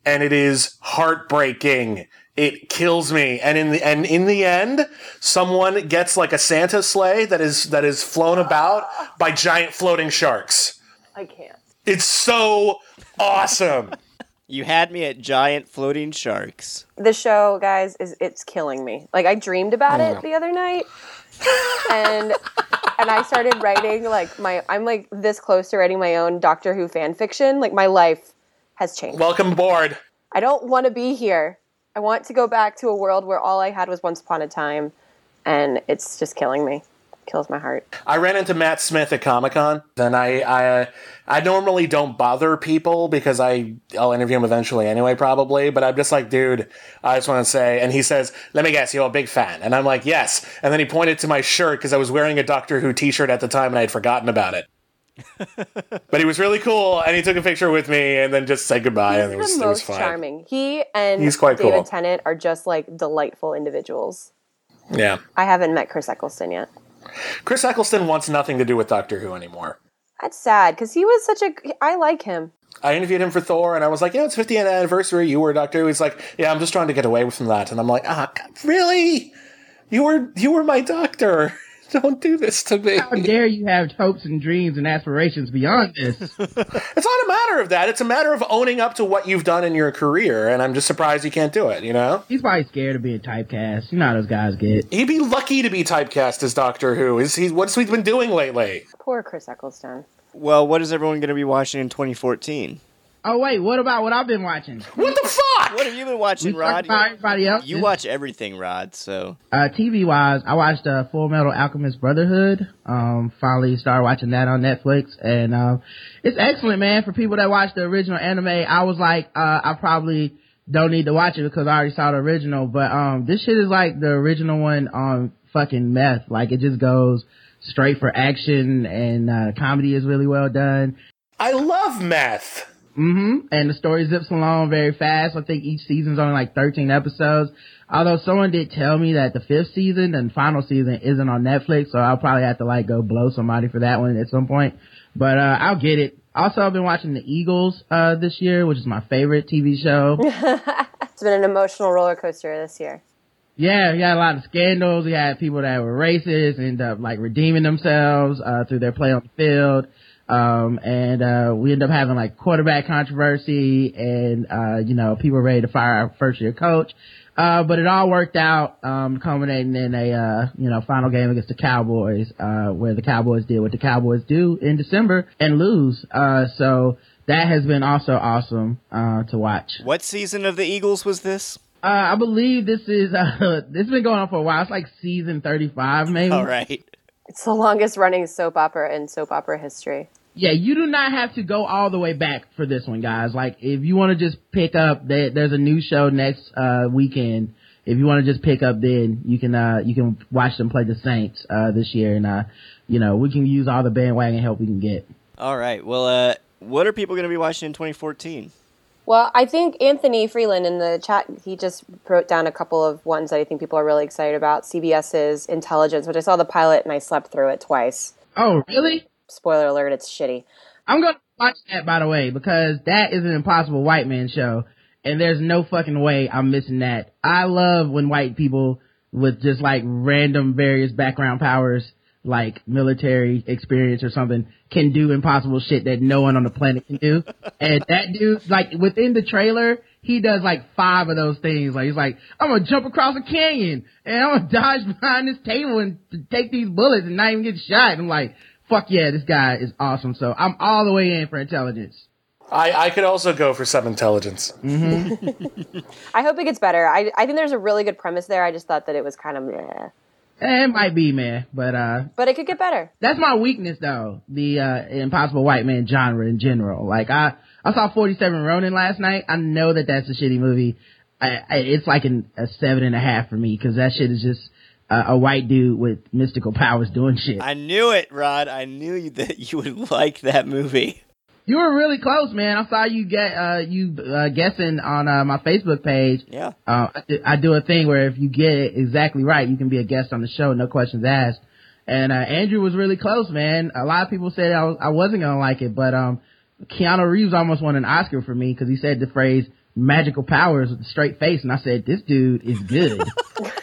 and it is heartbreaking. It kills me. And in the and in the end, someone gets like a Santa sleigh that is that is flown about by giant floating sharks. I can't. It's so awesome. You had me at giant floating sharks. The show, guys, is it's killing me. Like I dreamed about oh, it the other night, and and I started writing like my. I'm like this close to writing my own Doctor Who fan fiction. Like my life has changed. Welcome aboard. I don't want to be here. I want to go back to a world where all I had was Once Upon a Time, and it's just killing me. It Kills my heart. I ran into Matt Smith at Comic Con, and I, I I normally don't bother people because I I'll interview him eventually anyway, probably. But I'm just like, dude, I just want to say. And he says, "Let me guess, you're a big fan." And I'm like, "Yes." And then he pointed to my shirt because I was wearing a Doctor Who T-shirt at the time, and I had forgotten about it. But he was really cool, and he took a picture with me, and then just said goodbye, and it was, He's the it was charming. He and He's quite David cool. Tennant are just like delightful individuals. Yeah, I haven't met Chris Eccleston yet. Chris Eccleston wants nothing to do with Doctor Who anymore. That's sad because he was such a. I like him. I interviewed him for Thor, and I was like, "Yeah, it's 50th anniversary. You were Doctor Who." He's like, "Yeah, I'm just trying to get away from that." And I'm like, "Ah, God, really? You were you were my doctor. Don't do this to me." How dare you have hopes and dreams and aspirations beyond this? It's not a matter of that. It's a matter of owning up to what you've done in your career, and I'm just surprised you can't do it. You know, He's probably scared of being typecast. You know how those guys get. he'd be lucky to be typecast as Doctor Who. Is he? What's he been doing lately? Poor Chris Eccleston. Well, what is everyone going to be watching in 2014? Oh wait, what about what I've been watching? What the fuck? What have you been watching, We Rod? about everybody else. You watch everything, Rod. So Uh, TV wise, I watched uh, Full Metal Alchemist Brotherhood. Um, finally started watching that on Netflix, and um, it's excellent, man. For people that watch the original anime, I was like, uh, I probably don't need to watch it because I already saw the original. But um, this shit is like the original one on fucking meth. Like it just goes straight for action, and uh, comedy is really well done. I love meth. Hmm And the story zips along very fast. I think each season's only like 13 episodes. Although someone did tell me that the fifth season and final season isn't on Netflix, so I'll probably have to like go blow somebody for that one at some point. But, uh, I'll get it. Also, I've been watching The Eagles, uh, this year, which is my favorite TV show. It's been an emotional roller coaster this year. Yeah, we had a lot of scandals. We had people that were racist end up like redeeming themselves uh, through their play on the field. Um, and uh, we end up having like quarterback controversy, and uh, you know people were ready to fire our first year coach. Uh, but it all worked out, um, culminating in a uh, you know final game against the Cowboys, uh, where the Cowboys did what the Cowboys do in December and lose. Uh, so that has been also awesome uh, to watch. what season of the Eagles was this? Uh, I believe this is, uh, this has been going on for a while. It's like season 35, maybe. All right. It's the longest running soap opera in soap opera history. Yeah, you do not have to go all the way back for this one, guys. Like, if you want to just pick up, there, there's a new show next, uh, weekend. If you want to just pick up then, you can, uh, you can watch them play the Saints, uh, this year. And, uh, you know, we can use all the bandwagon help we can get. All right. Well, uh, what are people going to be watching in 2014? Well, I think Anthony Freeland in the chat, he just wrote down a couple of ones that I think people are really excited about. CBS's Intelligence, which I saw the pilot and I slept through it twice. Oh, really? Spoiler alert, it's shitty. I'm gonna watch that by the way because that is an impossible white man show, and there's no fucking way I'm missing that. I love when white people with just like random various background powers, like military experience or something, can do impossible shit that no one on the planet can do. and that dude, like within the trailer, he does like five of those things. Like he's like, I'm gonna jump across a canyon and I'm gonna dodge behind this table and take these bullets and not even get shot. I'm like, fuck yeah, this guy is awesome. So I'm all the way in for intelligence. I, I could also go for some intelligence. I hope it gets better. I, I think there's a really good premise there. I just thought that it was kind of meh. Eh, It might be, man, but uh, But it could get better. that's my weakness though. The uh, impossible white man genre in general. Like I, I saw 47 Ronin last night. I know that that's a shitty movie. I, I it's like an, a seven and a half for me because that shit is just uh, a white dude with mystical powers doing shit. I knew it, Rod. I knew you- that you would like that movie. You were really close, man. I saw you get uh you uh guessing on uh, my Facebook page. Yeah. Uh, I, do, I do a thing where if you get it exactly right, you can be a guest on the show, no questions asked. And uh Andrew was really close, man. A lot of people said I, was, I wasn't gonna like it, but um Keanu Reeves almost won an Oscar for me because he said the phrase "magical powers" with a straight face, and I said this dude is good.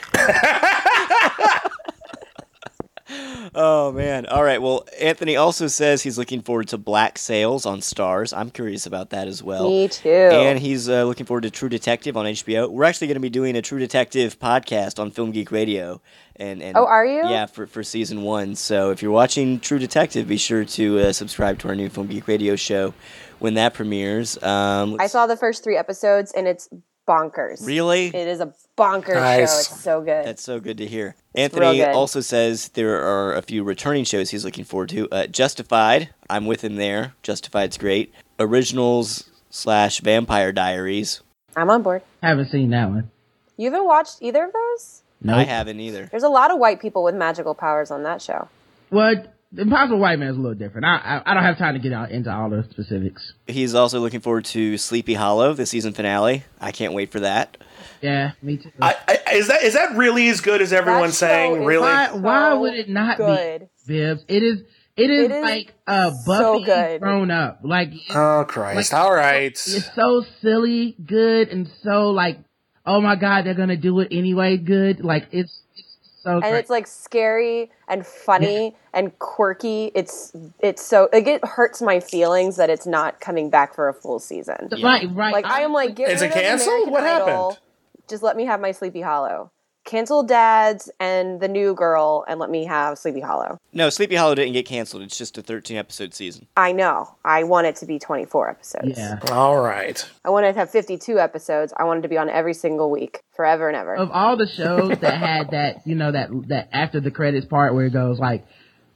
Oh man. All right. Well, Anthony also says he's looking forward to Black Sails on Starz. I'm curious about that as well. Me too. And he's uh, looking forward to True Detective on HBO. We're actually going to be doing a True Detective podcast on Film Geek Radio. And, and Oh, are you? Yeah, for, for season one. So if you're watching True Detective, be sure to uh, subscribe to our new Film Geek Radio show when that premieres. Um, I saw the first three episodes and it's bonkers. Really? It is a bonkers Nice. show. It's so good. That's so good to hear. real Anthony good. also says there are a few returning shows he's looking forward to. Uh, Justified, I'm with him there. Justified's great. Originals slash Vampire Diaries. I'm on board. Haven't seen that one. You haven't watched either of those? No, I haven't either. There's a lot of white people with magical powers on that show. Well, the Impossible White Man is a little different. I, I I don't have time to get out into all the specifics. He's also looking forward to Sleepy Hollow, the season finale. I can't wait for that. Yeah, me too. I, I, is that is that really as good as everyone's saying? Really? why why so would it not good. be Bibbs? It is it is, It is like so Buffy good. grown up. Like Oh Christ! Like- All right. it's so silly good and so like oh my god they're gonna do it anyway good. Like it's, it's so and great. it's like scary and funny and quirky. It's it's so like it hurts my feelings that it's not coming back for a full season. right right. Like I am like, get Is rid it of canceled? American What Idol. happened? Just let me have my Sleepy Hollow. cancel Dads and the New Girl, and let me have Sleepy Hollow. No, Sleepy Hollow didn't get canceled. It's just a 13 episode season. I know. I want it to be 24 episodes. Yeah. All right. I want it to have 52 episodes. I want it to be on every single week, forever and ever. Of all the shows that had that, you know, that that after the credits part where it goes like,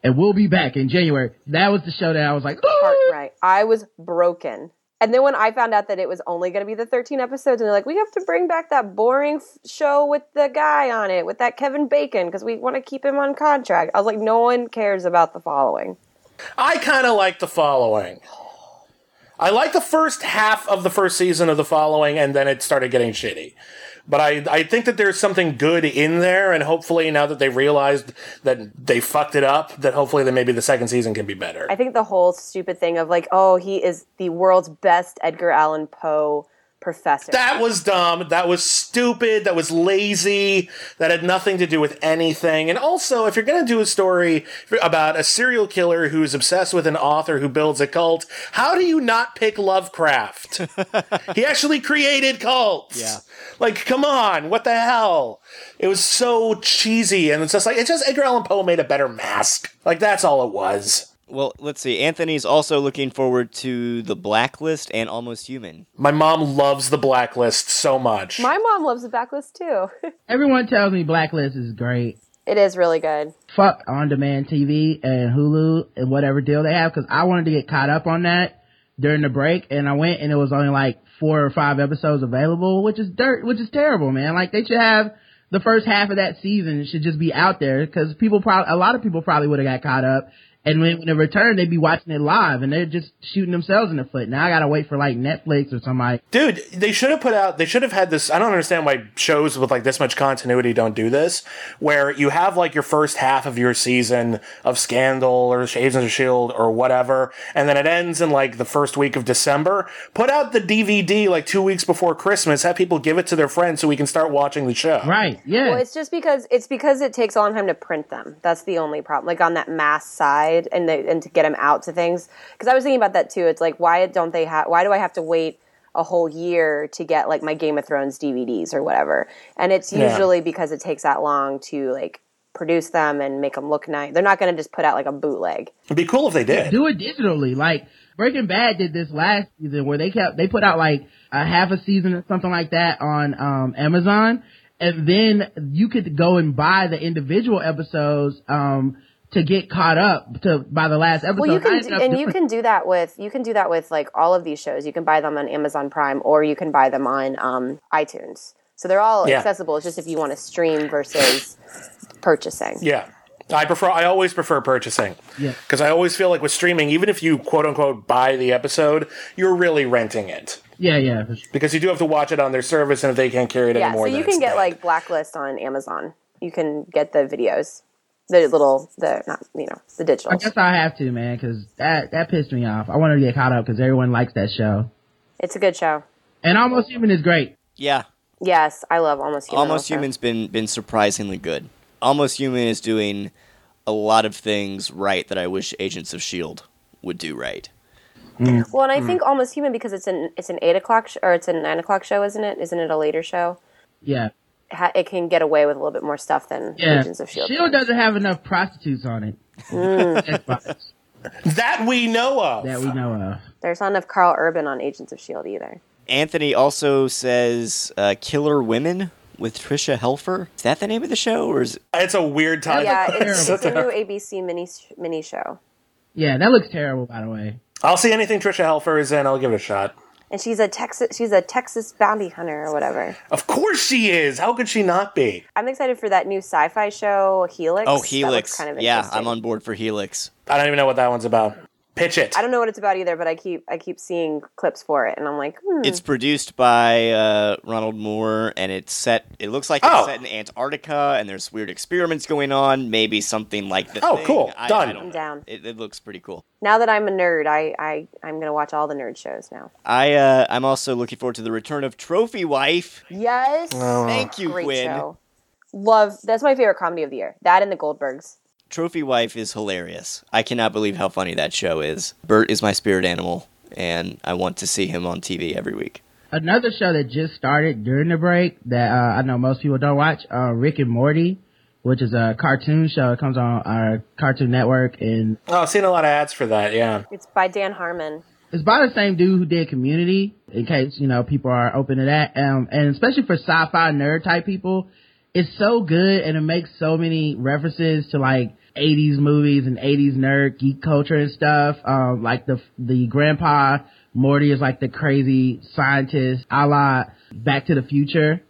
and we'll be back in January. That was the show that I was like, Part right. I was broken. And then when I found out that it was only going to be the 13 episodes, and they're like, we have to bring back that boring f- show with the guy on it, with that Kevin Bacon, because we want to keep him on contract. I was like, no one cares about the following. I kind of like the following. I like the first half of the first season of the following, and then it started getting shitty. But I, I think that there's something good in there, and hopefully now that they've realized that they fucked it up, that hopefully that maybe the second season can be better. I think the whole stupid thing of like, oh, he is the world's best Edgar Allan Poe professor. That was dumb. That was stupid. That was lazy. That had nothing to do with anything. And also, if you're going to do a story about a serial killer who's obsessed with an author who builds a cult, how do you not pick Lovecraft? he actually created cults. Yeah. Like, come on. What the hell? It was so cheesy. And it's just like, it's just Edgar Allan Poe made a better mask. Like, that's all it was. Well, let's see. Anthony's also looking forward to The Blacklist and Almost Human. My mom loves the blacklist so much. My mom loves the Blacklist too. everyone tells me Blacklist is great. it is really good. Fuck on demand TV and Hulu and whatever deal they have because I wanted to get caught up on that during the break and I went and it was only like four or five episodes available, which is dirt, which is terrible, man. Like they should have the first half of that season should just be out there because people probably, a lot of people probably would have got caught up. And when, when they return, they'd be watching it live and they're just shooting themselves in the foot. Now I gotta wait for like Netflix or somebody. Dude, they should have put out. They should have had this. I don't understand why shows with like this much continuity don't do this. Where you have like your first half of your season of Scandal or Agents of Shield or whatever, and then it ends in like the first week of December. Put out the DVD like two weeks before Christmas. Have people give it to their friends so we can start watching the show. Right. Yeah. Well, it's just because it's because it takes a long time to print them. That's the only problem. Like on that mass side, and the, and to get them out to things. Because I was thinking about that too. It's like why don't they have? Why do I have to wait a whole year to get like my Game of Thrones DVDs or whatever? And it's Yeah. usually because it takes that long to like produce them and make them look nice. They're not going to just put out like a bootleg. It'd be cool if they did. do it digitally. Like Breaking Bad did this last season where they kept they put out like a half a season or something like that on um Amazon and then you could go and buy the individual episodes um to get caught up to by the last episode. Well, you can ended do, and you can do that with you can do that with like all of these shows. You can buy them on Amazon Prime or you can buy them on um, iTunes. So they're all Yeah. accessible. It's just if you want to stream versus purchasing. Yeah. I prefer. I always prefer purchasing. Yeah. Because I always feel like with streaming, even if you quote unquote buy the episode, you're really renting it. Yeah, yeah. sure. because you do have to watch it on their service, and if they can't carry it Yeah, anymore, so then you can get dead. like Blacklist on Amazon. You can get the videos, the little, the not you know the digital. I guess I have to, man, because that that pissed me off. I wanted to get caught up because everyone likes that show, It's a good show. and Almost Human is great. Yeah, Yes, I love Almost Human. Almost also. Human's been been surprisingly good. Almost Human is doing a lot of things right that I wish Agents of Shield would do right. Well, and I Mm. think Almost Human because it's an it's an eight o'clock sh- or it's a nine o'clock show, isn't it? Isn't it a later show? Yeah, Ha- It can get away with a little bit more stuff than yeah. Agents of Shield. Shield doesn't have enough prostitutes on it. Mm. That we know of. that we know of. There's not enough Karl Urban on Agents of Shield either. Anthony also says uh, Killer Women with Tricia Helfer. Is that the name of the show, or is It's a weird title? Yeah, it's, it's a new ABC mini mini show, Yeah, that looks terrible, by the way. I'll see anything Tricia Helfer is in. I'll give it a shot. And she's a Texas she's a Texas bounty hunter or whatever. Of course she is. How could she not be? I'm excited for that new sci-fi show Helix. oh That looks Helix? kind of yeah. I'm on board for Helix. I don't even know what that one's about. Pitch it. I don't know what it's about either, but I keep I keep seeing clips for it, and I'm like, hmm. It's produced by uh, Ronald Moore, and it's set. It looks like it's Oh. set in Antarctica, and there's weird experiments going on. Maybe something like the. Oh, Thing. cool. I, Done. I don't I'm know. down. It, it looks pretty cool. now that I'm a nerd, I I I'm gonna watch all the nerd shows now. I uh, I'm also looking forward to the return of Trophy Wife. Yes, Thank you, great Quinn. show. Love that's my favorite comedy of the year. That and the Goldbergs. Trophy Wife is hilarious. I cannot believe how funny that show is. Bert is my spirit animal, and I want to see him on TV every week. Another show that just started during the break that uh, I know most people don't watch, uh, Rick and Morty, which is a cartoon show. It comes on our Cartoon Network, and Oh, I've seen a lot of ads for that. Yeah. It's by Dan Harmon. it's by the same dude who did Community. In case you know people are open to that, um, and especially for sci-fi nerd type people, it's so good and it makes so many references to like 80s movies and 80s nerd geek culture and stuff. Um, like the the grandpa Morty is like the crazy scientist, a la Back to the Future.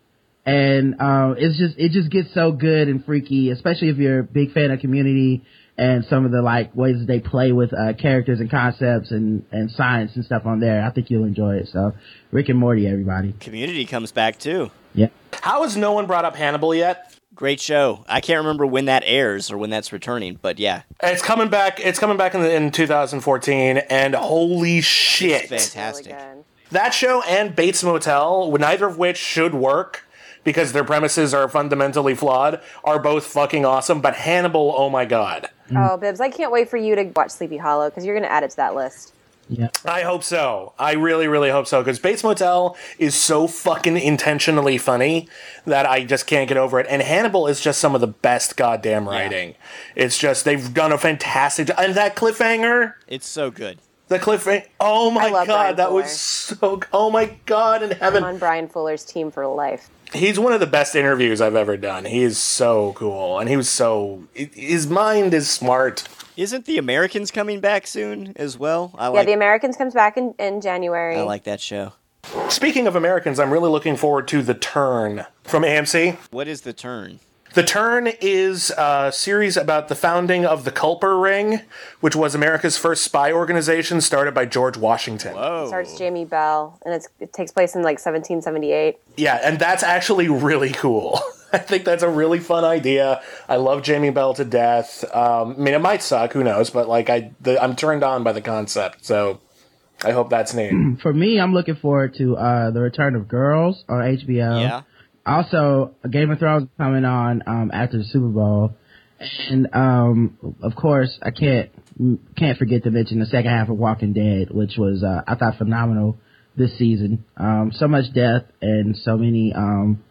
And um, it's just it just gets so good and freaky, especially if you're a big fan of Community and some of the like ways that they play with uh, characters and concepts and and science and stuff on there. I think you'll enjoy it. So Rick and Morty, everybody. Community comes back too. Yeah. How has no one brought up Hannibal yet? Great show. I can't remember when that airs or when that's returning, but yeah, It's coming back. It's coming back in, the, in 2014, and holy shit! it's fantastic. Really. That show and Bates Motel, neither of which should work because their premises are fundamentally flawed, are both fucking awesome. But Hannibal, oh my god. Oh, Bibbs, I can't wait for you to watch Sleepy Hollow because you're going to add it to that list. Yeah. I hope so. I really, really hope so. Because Bates Motel is so fucking intentionally funny that I just can't get over it. And Hannibal is just some of the best goddamn writing. It's just, they've done a fantastic job. And that cliffhanger, It's so good. the cliffhanger, oh my god, Bryan that Fuller. was so, oh my god in I'm heaven. on Bryan Fuller's team for life. He's one of the best interviews I've ever done. He is so cool. And he was so, his mind is smart. Isn't the Americans coming back soon as well? I Yeah, like The Americans comes back in, in January. I like that show. Speaking of Americans, I'm really looking forward to The Turn from AMC. What is the turn? The Turn is a series about the founding of the Culper Ring, which was America's first spy organization started by George Washington. Oh, starts Jamie Bell, and it's, it takes place in like 1778. Yeah, and that's actually really cool. I think that's a really fun idea. I love Jamie Bell to death. Um, I mean, it might suck, who knows? But like, I the, I'm turned on by the concept, so I hope that's neat. For me, I'm looking forward to uh the Return of Girls on HBO. yeah. Also, Game of Thrones coming on um after the Super Bowl, and um of course I can't can't forget to mention the second half of Walking Dead, which was uh, I thought phenomenal this season. Um, so much death and so many um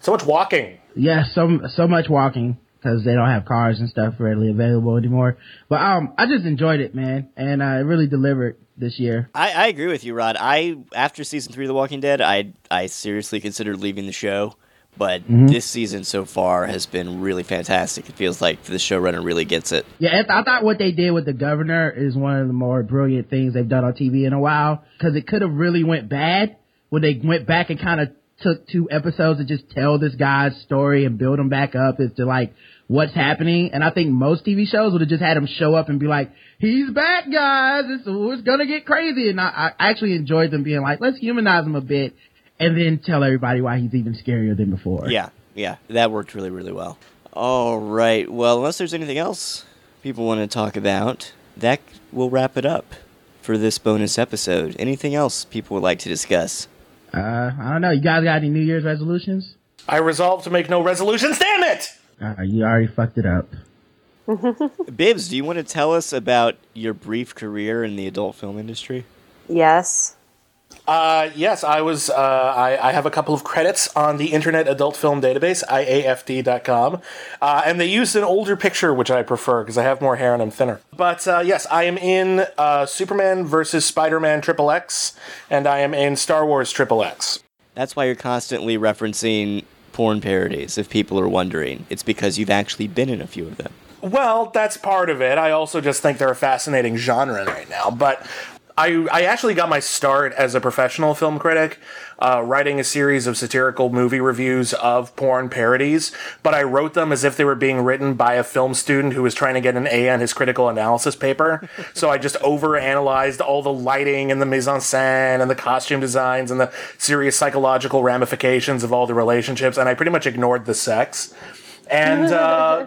so much walking. yeah so so much walking because they don't have cars and stuff readily available anymore. But um I just enjoyed it, man, and uh, it really delivered this year. I, I agree with you, Rod. I after season three of The Walking Dead, I I seriously considered leaving the show, but mm-hmm. this season so far has been really fantastic. It feels like the showrunner really gets it. Yeah, I I thought what they did with the governor is one of the more brilliant things they've done on TV in a while. Because it could have really went bad when they went back and kind of took two episodes to just tell this guy's story and build him back up as to like what's happening. And I think most TV shows would have just had him show up and be like, "He's back, guys. It's, it's gonna get crazy." And I, I actually enjoyed them being like, "Let's humanize him a bit." And then tell everybody why he's even scarier than before. Yeah, yeah, that worked really, really well. All right. Well, unless there's anything else people want to talk about, that will wrap it up for this bonus episode. Anything else people would like to discuss? Uh, I don't know. You guys got any New Year's resolutions? I resolve to make no resolutions. Damn it! Uh, you already fucked it up. Bibbs, do you want to tell us about your brief career in the adult film industry? Yes. Uh, yes, I was. Uh, I, I have a couple of credits on the Internet Adult Film Database, IAFD.com, uh, and they used an older picture, which I prefer because I have more hair and I'm thinner. But uh, yes, I am in uh, Superman versus Spider-Man Triple X, and I am in Star Wars Triple X. That's why you're constantly referencing porn parodies, if people are wondering. It's because you've actually been in a few of them. Well, that's part of it. I also just think they're a fascinating genre right now. But I, I actually got my start as a professional film critic, uh, writing a series of satirical movie reviews of porn parodies. But I wrote them as if they were being written by a film student who was trying to get an A on his critical analysis paper. so I just overanalyzed all the lighting and the mise en scène and the costume designs and the serious psychological ramifications of all the relationships, and I pretty much ignored the sex and uh,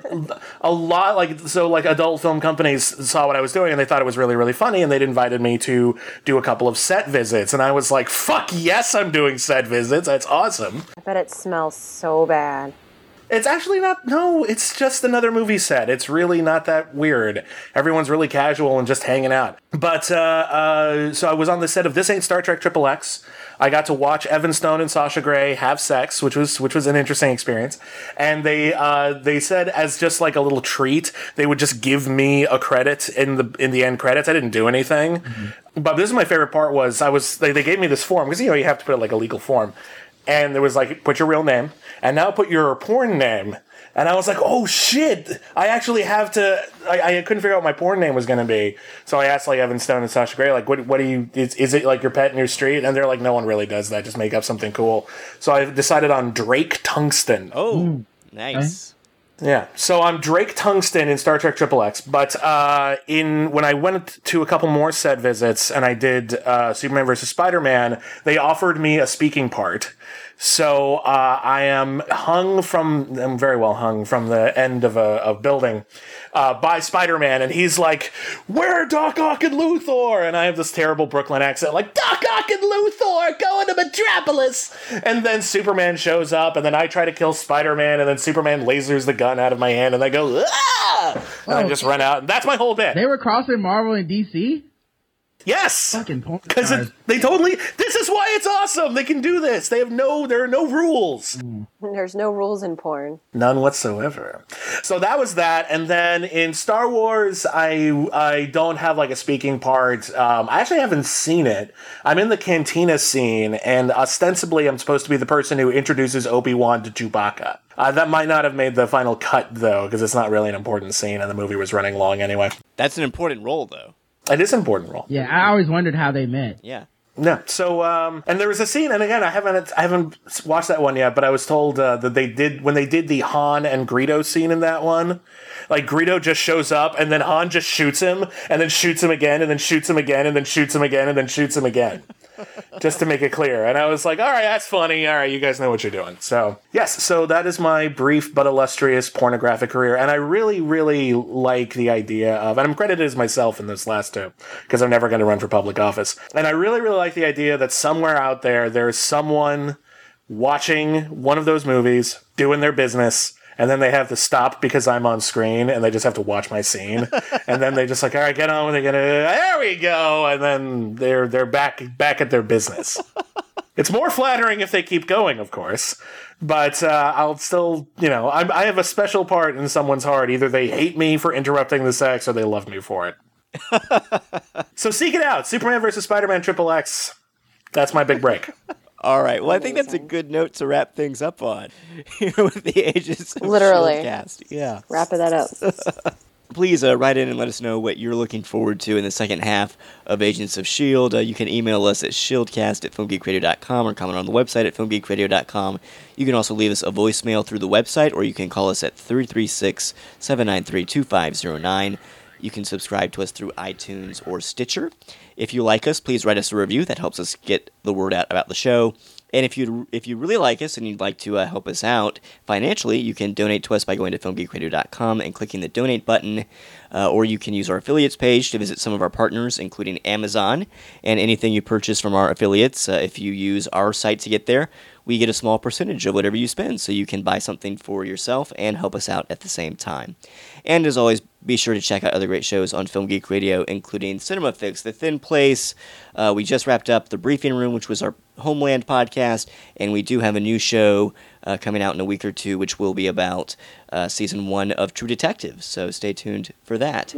a lot like so like adult film companies saw what i was doing and they thought it was really really funny and they'd invited me to do a couple of set visits and i was like fuck yes i'm doing set visits that's awesome I bet it smells so bad. It's actually not. No, it's just another movie set. It's really not that weird. Everyone's really casual and just hanging out. But uh, uh, so I was on the set of This Ain't Star Trek Triple X. I got to watch Evan Stone and Sasha Grey have sex, which was which was an interesting experience. And they uh, they said as just like a little treat, they would just give me a credit in the in the end credits. I didn't do anything, but this is my favorite part. Was I was they, they gave me this form because you know you have to put it like a legal form, and there was like put your real name and now put your porn name. And I was like, oh shit! I actually have to. I, I couldn't figure out what my porn name was going to be, so I asked like Evan Stone and Sasha Grey, like, what what do you? Is, is it like your pet in your street? And they're like, no one really does that. Just make up something cool. So I decided on Drake Tungsten. Oh, nice. Yeah, so I'm Drake Tungsten in Star Trek Triple X, but uh, in when I went to a couple more set visits and I did uh, Superman versus Spider Man, they offered me a speaking part. So uh, I am hung from, I'm very well hung from the end of a, a building uh, by Spider Man, and he's like, "Where are Doc Ock and Luthor?" And I have this terrible Brooklyn accent, like Doc Ock and Luthor going to Metropolis. And then Superman shows up, and then I try to kill Spider Man, and then Superman lasers the gun out of my hand, and I go, "Ah!" And I Oh. just run out. And that's my whole bit. They were crossing Marvel and DC. Yes, Fucking porn because they totally. This is why it's awesome. They can do this. They have no. There are no rules. There's no rules in porn. None whatsoever. So that was that, and then in Star Wars, I I don't have like a speaking part. Um, I actually haven't seen it. I'm in the cantina scene, and ostensibly I'm supposed to be the person who introduces Obi Wan to Chewbacca. Uh, that might not have made the final cut though, because it's not really an important scene, and the movie was running long anyway. That's an important role, though. It is an important role. Yeah, I always wondered how they met. Yeah. No. So, um, and there was a scene, and again, I haven't, I haven't watched that one yet, but I was told uh, that they did when they did the Han and Greedo scene in that one. Like Greedo just shows up, and then Han just shoots him, and then shoots him again, and then shoots him again, and then shoots him again, and then shoots him again, just to make it clear. And I was like, all right, that's funny. All right, you guys know what you're doing. So yes, so that is my brief but illustrious pornographic career, and I really, really like the idea of, and I'm credited as myself in this last two because I'm never going to run for public office, and I really, really like the idea that somewhere out there there's someone watching one of those movies, doing their business, and then they have to stop because I'm on screen, and they just have to watch my scene, and then they just like, all right, get on, they're gonna, there we go, and then they're they're back back at their business. it's more flattering if they keep going, of course. But uh, I'll still, you know, I'm, I have a special part in someone's heart. Either they hate me for interrupting the sex, or they love me for it. so seek it out. Superman versus Spider-Man Triple X. That's my big break. All right. Well, I think that's a good note to wrap things up on here with the Agents of Literally. S.H.I.E.L.D. cast. Yeah. Wrapping that up. Please uh, write in and let us know what you're looking forward to in the second half of Agents of S.H.I.E.L.D. Uh, you can email us at shieldcast at filmgeekradio.com or comment on the website at filmgeekradio.com. You can also leave us a voicemail through the website or you can call us at 336 793 2509. You can subscribe to us through iTunes or Stitcher. If you like us, please write us a review. That helps us get the word out about the show. And if you if you really like us and you'd like to uh, help us out financially, you can donate to us by going to filmgeekradio.com and clicking the donate button, uh, or you can use our affiliates page to visit some of our partners, including Amazon. And anything you purchase from our affiliates, uh, if you use our site to get there, we get a small percentage of whatever you spend, so you can buy something for yourself and help us out at the same time. And as always, be sure to check out other great shows on Film Geek Radio, including Cinema Fix, The Thin Place. Uh, we just wrapped up The Briefing Room, which was our Homeland podcast, and we do have a new show uh, coming out in a week or two, which will be about uh, season one of True Detective. So stay tuned for that.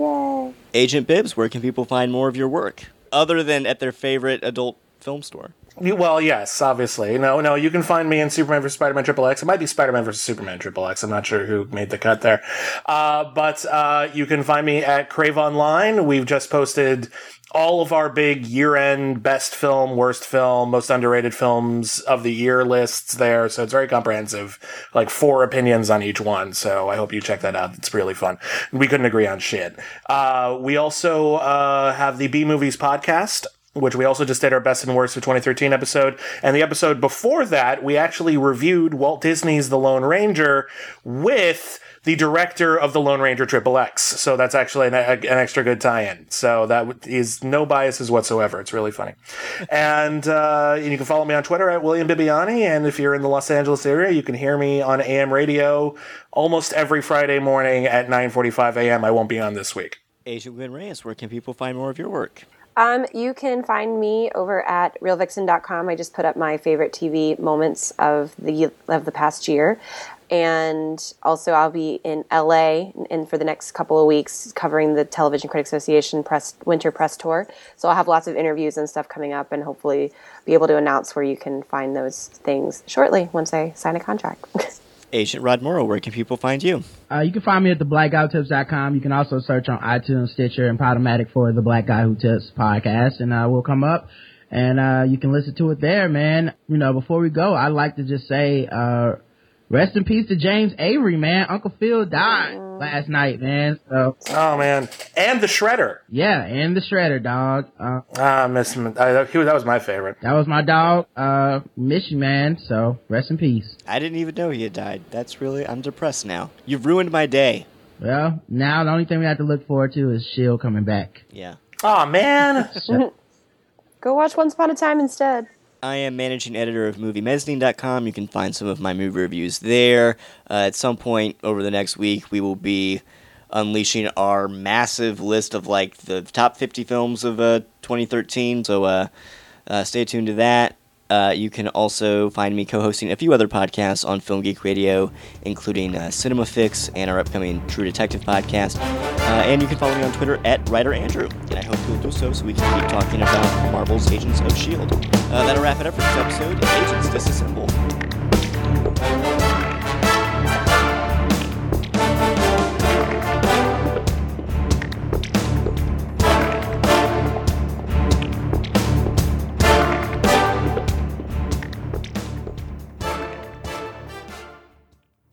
Agent Bibbs, where can people find more of your work, other than at their favorite adult film store? Well, yes, obviously. No, no, you can find me in Superman vs. Spider-Man Triple X. It might be Spider-Man vs. Superman Triple X. I'm not sure who made the cut there. Uh, but uh, you can find me at Crave Online. We've just posted all of our big year-end best film, worst film, most underrated films of the year lists there. So it's very comprehensive, like four opinions on each one. So I hope you check that out. It's really fun. We couldn't agree on shit. Uh, we also uh, have the B Movies podcast which we also just did our best and worst of 2013 episode. And the episode before that, we actually reviewed Walt Disney's The Lone Ranger with the director of the Lone Ranger Triple X. So that's actually an, an extra good tie-in. So that is no biases whatsoever. It's really funny. And uh, you can follow me on Twitter at William Bibbiani. And if you're in the Los Angeles area, you can hear me on AM radio almost every Friday morning at 9:45 a.m. I won't be on this week. Agent Gwen Reyes, where can people find more of your work? Um, you can find me over at realvixen.com. I just put up my favorite TV moments of the of the past year, and also I'll be in LA and for the next couple of weeks covering the Television Critics Association press winter press tour. So I'll have lots of interviews and stuff coming up, and hopefully be able to announce where you can find those things shortly once I sign a contract. Agent Rod Morrow, where can people find you? Uh, you can find me at theblackguywhotips.com. You can also search on iTunes, Stitcher, and Podomatic for the Black Guy Who Tips podcast, and uh, we'll come up and uh, you can listen to it there, man. You know, before we go, I'd like to just say, uh, rest in peace to James Avery, man. Uncle Phil died last night, man. So, Oh man, and the Shredder. yeah, and the Shredder, dog. Uh, Ah, I miss him. I, he, that was my favorite. that was my dog. Uh, miss you, man. So, rest in peace. I didn't even know he had died. That's really, I'm depressed now. You've ruined my day. Well, now the only thing we have to look forward to is Shield coming back. Yeah. Oh man. Go watch Once Upon a Time instead. I am managing editor of MovieMezzanine.com. You can find some of my movie reviews there. Uh, at some point over the next week, we will be unleashing our massive list of like the top 50 films of uh, 2013. So uh, uh, stay tuned to that. Uh, you can also find me co-hosting a few other podcasts on Film Geek Radio, including uh, Cinema Fix and our upcoming True Detective podcast. Uh, and you can follow me on Twitter at Writer Andrew. And I hope you'll do so so we can keep talking about Marvel's Agents of S.H.I.E.L.D. Uh, that'll wrap it up for this episode. Agents Disassemble.